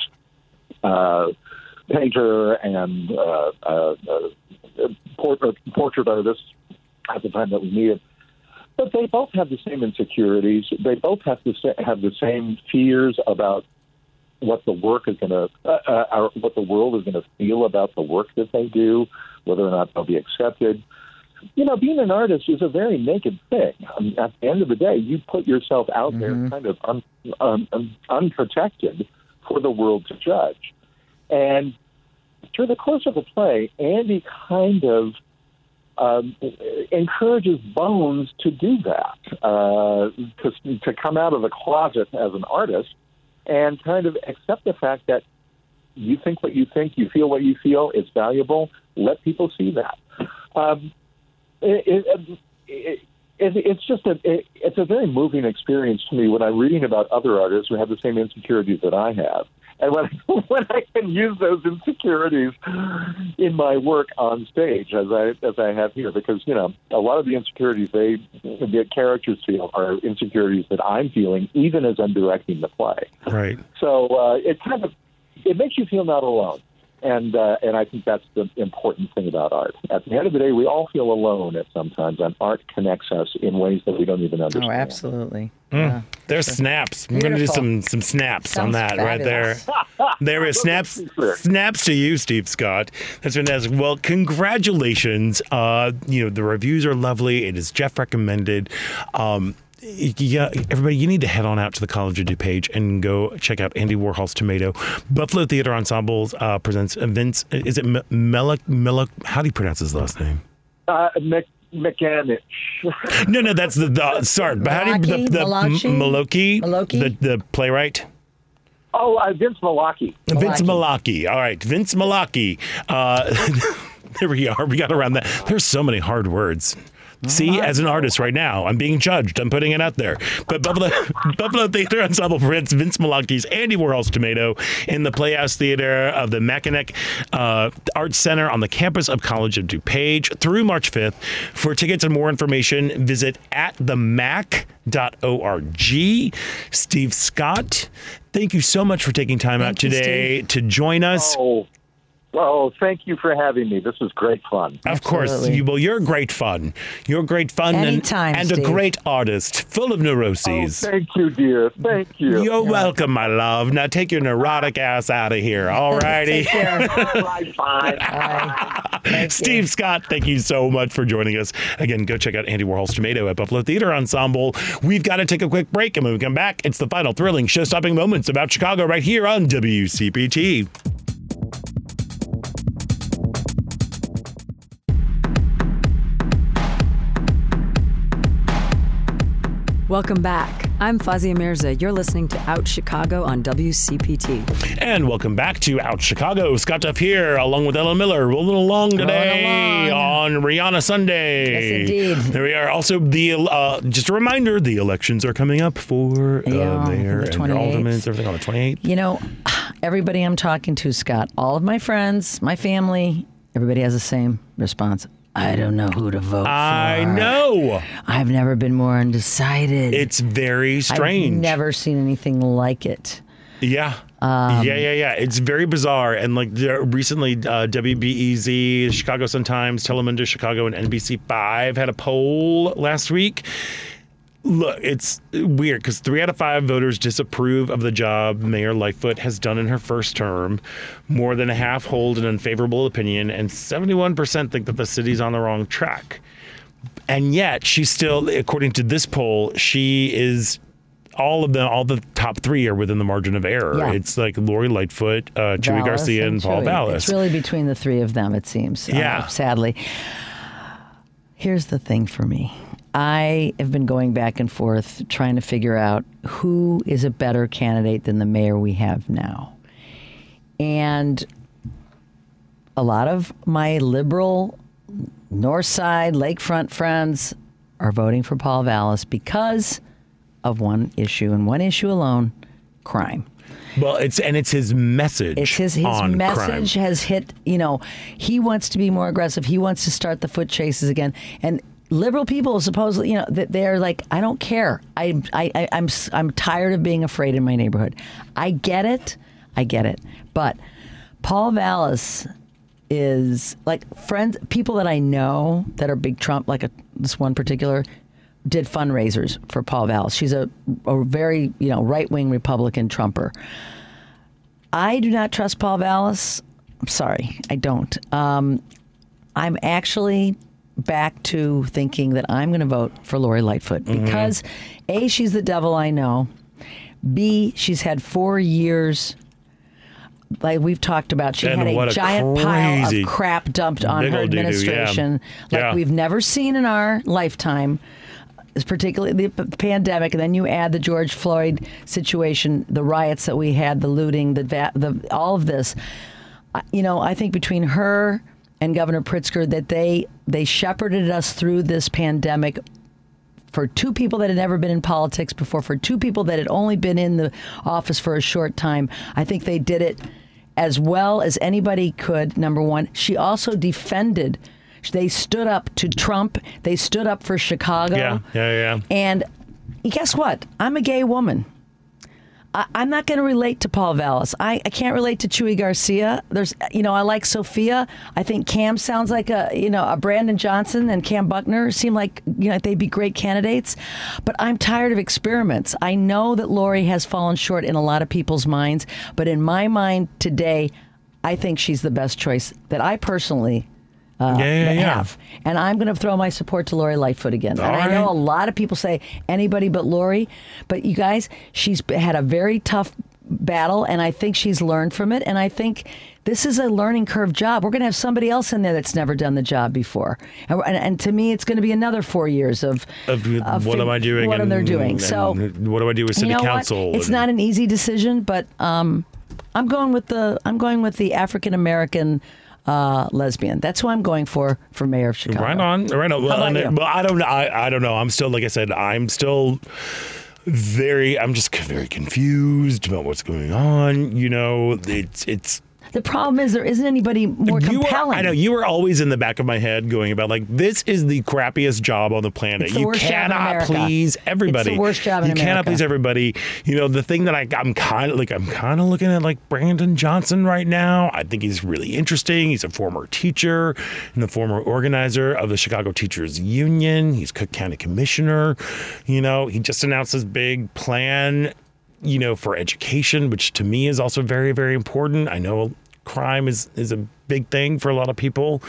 uh, painter and uh, uh, uh, port- uh, portrait artist at the time that we needed. But they both have the same insecurities. They both have to have the same fears about what the work is going to, uh, uh, what the world is going to feel about the work that they do, whether or not they'll be accepted. You know, being an artist is a very naked thing. I mean, at the end of the day, you put yourself out there kind of un, un, un, unprotected for the world to judge. And through the course of the play, Andy kind of um, encourages Bones to do that, uh, to, to come out of the closet as an artist and kind of accept the fact that you think what you think, you feel what you feel, it's valuable. Let people see that. Um, it, it, it, it, it's just a it, it's a very moving experience to me when I'm reading about other artists who have the same insecurities that I have, and when *laughs* when I can use those insecurities in my work on stage as I as I have here, because you know a lot of the insecurities they the characters feel are insecurities that I'm feeling even as I'm directing the play. Right. So uh, it kind of it makes you feel not alone, and uh, and I think that's the important thing about art. At the end of the day, we all feel alone at sometimes, and art connects us in ways that we don't even understand. Oh, absolutely. Mm. There's snaps. We're gonna do some some snaps on Sounds that right there. fabulous. *laughs* There is *laughs* snaps. Snaps to you, Steve Scott. That's fantastic. Well, congratulations. Uh, you know the reviews are lovely. It is Jeff recommended. Um, yeah, everybody, you need to head on out to the College of DuPage and go check out Andy Warhol's Tomato. Buffalo Theater Ensembles uh, presents Vince. Is it M- Melek? Melek? How do you pronounce his last name? Uh, me- mechanic. No, no, that's the, the sorry. But how do you the, the Malachi? M- Maloki? Maloki? The the playwright. Oh, uh, Vince Melocchi. Vince Melocchi. All right, Vince Melocchi. Uh, *laughs* there we are. We got around that. There's so many hard words. See, as an artist right now, I'm being judged. I'm putting it out there. But Buffalo, *laughs* Buffalo Theater Ensemble presents Vince Melocchi's Andy Warhol's Tomato in the Playhouse Theater of the McAninch uh, Arts Center on the campus of College of DuPage through March 5th. For tickets and more information, visit at the themac.org. Steve Scott, thank you so much for taking time out you, today to join us. Oh, well, thank you for having me. This was great fun. Of course, you, well, you're great fun. You're great fun and, Anytime, and a Steve. great artist, full of neuroses. Oh, Thank you, dear. Thank you. You're welcome, my love. Now take your neurotic ass out of here. All *laughs* righty. Right, fine. Steve Scott, thank you so much for joining us. Again, go check out Andy Warhol's Tomato at Buffalo Theater Ensemble. We've got to take a quick break, and when we come back, it's the final thrilling show-stopping moments about Chicago right here on WCPT. Welcome back. I'm Fawzia Mirza. You're listening to Out Chicago on WCPT. And welcome back to Out Chicago. Scott Duff here, along with Ellen Miller, rolling along today on Rihanna Sunday. Yes, indeed. There we are. Also, the uh, just a reminder: the elections are coming up for uh, Yeah, mayor the and 28th. aldermen, everything on the 28th. You know, *sighs* everybody I'm talking to, Scott, all of my friends, my family, everybody has the same response. I don't know who to vote for. I for. know. I've never been more undecided. It's very strange. I've never seen anything like it. Yeah. Um, yeah, yeah, yeah. It's very bizarre. And like there, recently, uh, WBEZ, Chicago Sun Times, Telemundo Chicago, and NBC5 had a poll last week. Look, it's weird because three out of five voters disapprove of the job Mayor Lightfoot has done in her first term. More than a half hold an unfavorable opinion, and 71% think that the city's on the wrong track. And yet, she's still, according to this poll, she is all of them, all the top three are within the margin of error. Yeah. It's like Lori Lightfoot, uh, Chuy Garcia, and, Paul Chuy. Vallas. It's really between the three of them, it seems. uh, Yeah. sadly. Here's the thing for me. I have been going back and forth trying to figure out who is a better candidate than the mayor we have now. And a lot of my liberal North Side, Lakefront friends are voting for Paul Vallas because of one issue and one issue alone crime. Well, it's and it's his message. It's his his message crime. has hit. You know, he wants to be more aggressive. He wants to start the foot chases again. And liberal people supposedly, you know, that they're like, I don't care. I, I, I I'm I'm tired of being afraid in my neighborhood. I get it. I get it. But Paul Vallas is like friends, people that I know that are big Trump, like a, this one particular, did fundraisers for Paul Vallas. She's a, a very you know right wing Republican Trumper. I do not trust Paul Vallas. I'm sorry, I don't. Um, I'm actually back to thinking that I'm going to vote for Lori Lightfoot Mm-hmm. because A, she's the devil I know. B, she's had four years. Like we've talked about, she And had a, what a giant pile of crap dumped on her doo-doo, yeah. administration, like Yeah. we've never seen in our lifetime particularly the pandemic, and then you add the George Floyd situation, the riots that we had, the looting, the va- the all of this. You know, I think between her and Governor Pritzker, that they they shepherded us through this pandemic. For two people that had never been in politics before, for two people that had only been in the office for a short time, I think they did it as well as anybody could. Number one, she also defended. They stood up to Trump. They stood up for Chicago. Yeah, yeah, yeah. And guess what? I'm a gay woman. I, I'm not going to relate to Paul Vallas. I, I can't relate to Chuy Garcia. There's, you know, I like Sophia. I think Kam sounds like a, you know, a Brandon Johnson and Kam Buckner seem like, you know, they'd be great candidates. But I'm tired of experiments. I know that Lori has fallen short in a lot of people's minds, but in my mind today, I think she's the best choice that I personally uh, Yeah, yeah, yeah. have. And I'm going to throw my support to Lori Lightfoot again. All and I know right. a lot of people say anybody but Lori, but you guys, she's had a very tough battle, and I think she's learned from it. And I think this is a learning curve job. We're going to have somebody else in there that's never done the job before, and, and, and to me, it's going to be another four years of, Of of what am I doing? What and, they're doing. So what do I do with city you know council? What? It's not an easy decision, but um, I'm going with the I'm going with the African American uh, lesbian. That's who I'm going for for mayor of Chicago. Right on, right on. Well, about and you? well, I don't know. I, I don't know. I'm still, like I said, I'm still very. I'm just very confused about what's going on. You know, it's it's. The problem is there isn't anybody more You compelling. I know you were always in the back of my head going about like this is the crappiest job on the planet. The you worst job in cannot please everybody. It's the worst job in you cannot please everybody. You know the thing that I, I'm kind of like I'm kind of looking at like Brandon Johnson right now. I think he's really interesting. He's a former teacher and a former organizer of the Chicago Teachers Union. He's Cook County Commissioner. You know he just announced his big plan you know, for education, which to me is also very, very important. I know crime is is a big thing for a lot of people.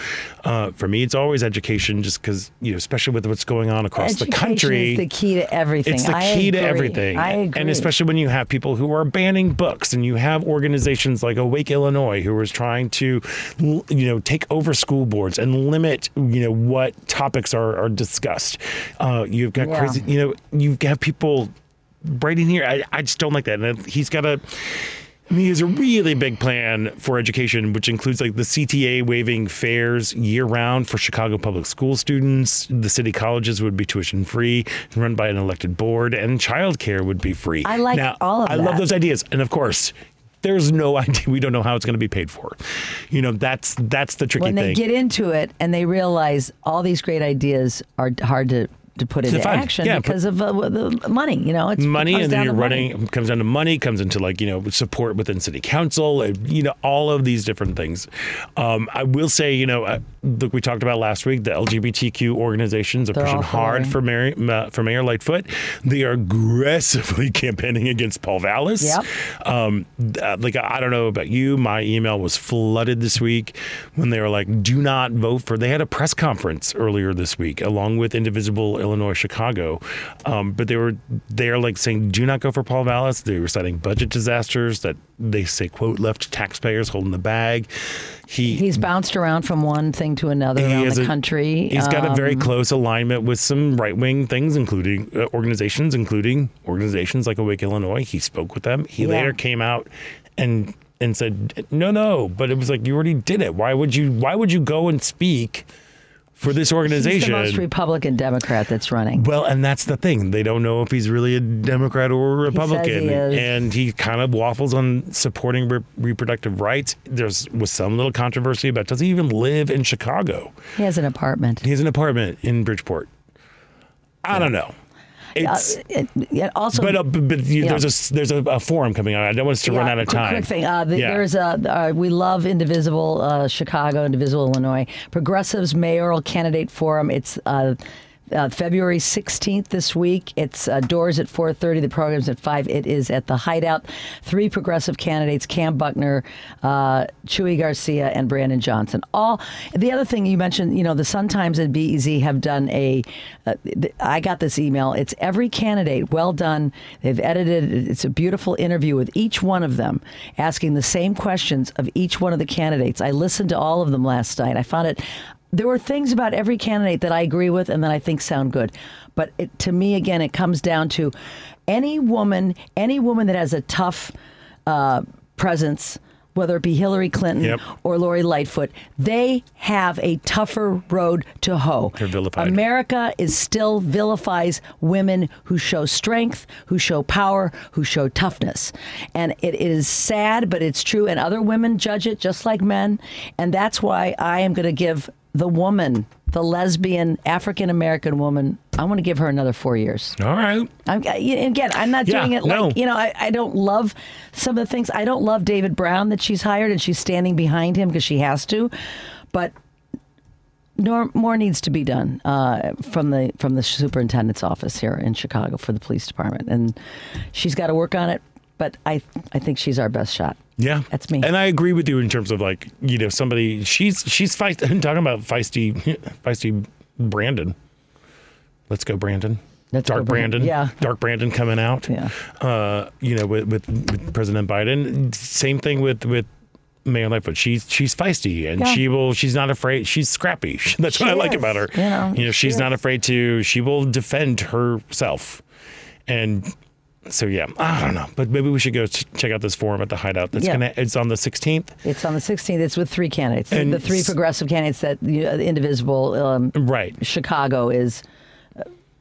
Uh, for me, it's always education, just because you know, especially with what's going on across Education the country. is the key to everything. It's the I key to everything. I agree. And especially when you have people who are banning books and you have organizations like Awake Illinois who is trying to, you know, take over school boards and limit, you know, what topics are, are discussed. Uh, you've got Yeah. crazy, you know, you have people right in here. I, I just don't like that. And he's got a, I mean, he has a really big plan for education, which includes like the CTA waiving fares year round for Chicago public school students. The city colleges would be tuition free, run by an elected board, and childcare would be free. I like now, all of I love those ideas, and of course. There's no *laughs* idea. We don't know how it's going to be paid for. You know, that's that's the tricky thing. when they get into it and they realize all these great ideas are hard to to put into fund. action Yeah, because of uh, the money. You know, it's money it and then you're running money. comes down to money comes into like you know support within city council uh, you know all of these different things um, i will say you know uh, look we talked about last week the lgbtq organizations are They're pushing hard for mayor uh, for mayor lightfoot they are aggressively *laughs* campaigning against paul vallas Yep. um, uh, like i don't know about you my email was flooded this week when they were like do not vote for they had a press conference earlier this week along with indivisible illinois chicago um, but they were they're like saying do not go for paul vallas they were citing budget disasters that they say quote left taxpayers holding the bag he He's bounced around from one thing to another he around the a- country. He's got a very Um, close alignment with some right wing things, including uh, organizations, including organizations like Awake Illinois. He spoke with them. He Yeah. later came out and and said, "No, no," but it was like you already did it. Why would you? Why would you go and speak for this He's the organization. most Republican Democrat that's running. Well, and that's the thing. They don't know if he's really a Democrat or a Republican. he is. And he kind of waffles on supporting re- reproductive rights. There's was some little controversy about does he even live in Chicago? He has an apartment. He has an apartment in Bridgeport. I don't know. It's, Uh, it- it also, but uh, but, you, there's a there's a, a forum coming on. I don't want us to run out of time. Quick thing. Uh, the, Yeah. There's a uh, we love Indivisible uh, Chicago, Indivisible Illinois Progressives Mayoral Candidate Forum. It's uh, February 16th this week. It's uh, doors at 4:30. The program's at five. It is at the Hideout. Three progressive candidates: Kam Buckner, uh, Chuy Garcia, and Brandon Johnson. All the other thing you mentioned, you know, the Sun Times and BEZ have done a. Uh, I got this email. It's every candidate. Well done. They've edited. it. It's a beautiful interview with each one of them, asking the same questions of each one of the candidates. I listened to all of them last night. I found it. There were things about every candidate that I agree with and that I think sound good. But it, to me, again, it comes down to any woman, any woman that has a tough uh, presence, whether it be Hillary Clinton Yep. or Lori Lightfoot, they have a tougher road to hoe. They're vilified. America is still vilifies women who show strength, who show power, who show toughness. And it is sad, but it's true. And other women judge it just like men. And that's why I am going to give the woman, the lesbian African American woman, I want to give her another four years. All right. I'm, again, I'm not Yeah, doing it no. like, you know, I, I don't love some of the things. I don't love David Brown that she's hired and she's standing behind him because she has to. But nor, more needs to be done uh, from the from the superintendent's office here in Chicago for the police department, and she's got to work on it. But I I think she's our best shot. Yeah, That's me. And I agree with you in terms of like you know somebody she's she's feisty. I'm talking about feisty feisty Brandon. Let's go, Brandon. Let's Dark Brandon. Brandon. Yeah. Dark Brandon coming out. Yeah. Uh, you know, with, with, with President Biden. Same thing with with Mayor Lightfoot. She's she's feisty and Yeah. she will. She's not afraid. She's scrappy. *laughs* That's She what I like about her. you know, you know, she she's not afraid to. She will defend herself, and. So yeah, I don't know, but maybe we should go ch- check out this forum at the Hideout. That's Yeah. gonna. It's on the 16th. It's on the 16th. It's with three candidates. The- And the three progressive candidates that you know, the Indivisible um, Right. Chicago is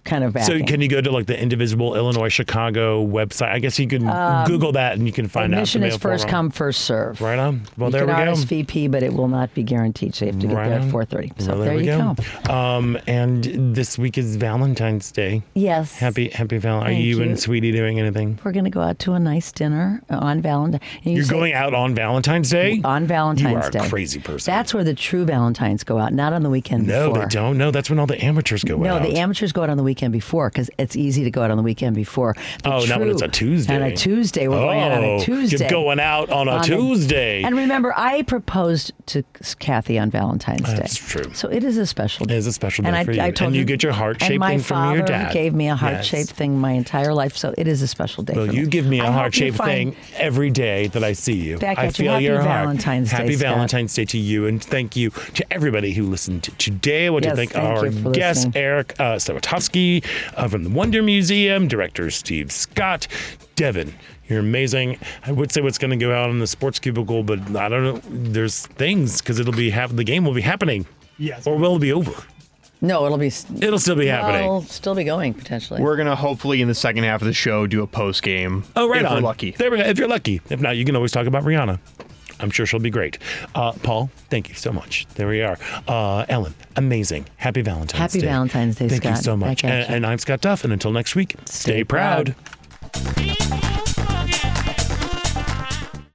kind of backing. So can you go to like the Indivisible Illinois Chicago website? I guess you can Google that and you can find Um, Admission out. the is first come, first serve. Right on. Well, you there we go. RSVP, but it will not be guaranteed. So you have to get Right there at 4:30. So Well, there, we you go. Um, and this week is Valentine's Day. Yes. Happy Happy Valentine. Are you, you. and Sweetie doing anything? We're going to go out to a nice dinner on Valentine. you You're say- going out on Valentine's Day? on Valentine's You are a Day. crazy person. That's where the true Valentines go out, not on the weekend no, before. they don't. No, that's when all the amateurs go No, out. No, the amateurs go out on the weekend before because it's easy to go out on the weekend before. The Oh, not when it's a Tuesday. On a Tuesday, we're going out on Oh, a you're Tuesday. going out on a Tuesday. and remember, I proposed to Kathy on Valentine's Day. That's true. So it is a special day. It is a special and day I, for you. I told And you her- get your heart-shaped and my thing from your father dad. gave me a heart-shaped thing my entire life, so it is a special day Well, you me. give me a heart shaped thing every day that I see you. Back I at you. feel Happy your heart. Valentine's Day, Happy Scott. Valentine's Day to you, and thank you to everybody who listened to today. I want Yes, to thank, thank our you guest. Eric uh, Sawatowski uh, from the Wonder Museum, director Steve Scott, Devin. You're amazing. I would say what's going to go out in the sports cubicle, but I don't know. There's things because it'll be hap- the game will be happening. Yes. Or will it be over? No, it'll be. It'll still be happening. It'll still be going potentially. We're gonna hopefully in the second half of the show do a post game. Oh, right if on. We're lucky. There we go. If you're lucky. If not, you can always talk about Rihanna. I'm sure she'll be great. Uh, Paul, thank you so much. There we are. Uh, Ellen, amazing. Happy Valentine's Day. Happy Day. Valentine's Day, Thank you so much. And, and I'm Scott Duff. And until next week, stay, Stay proud. proud.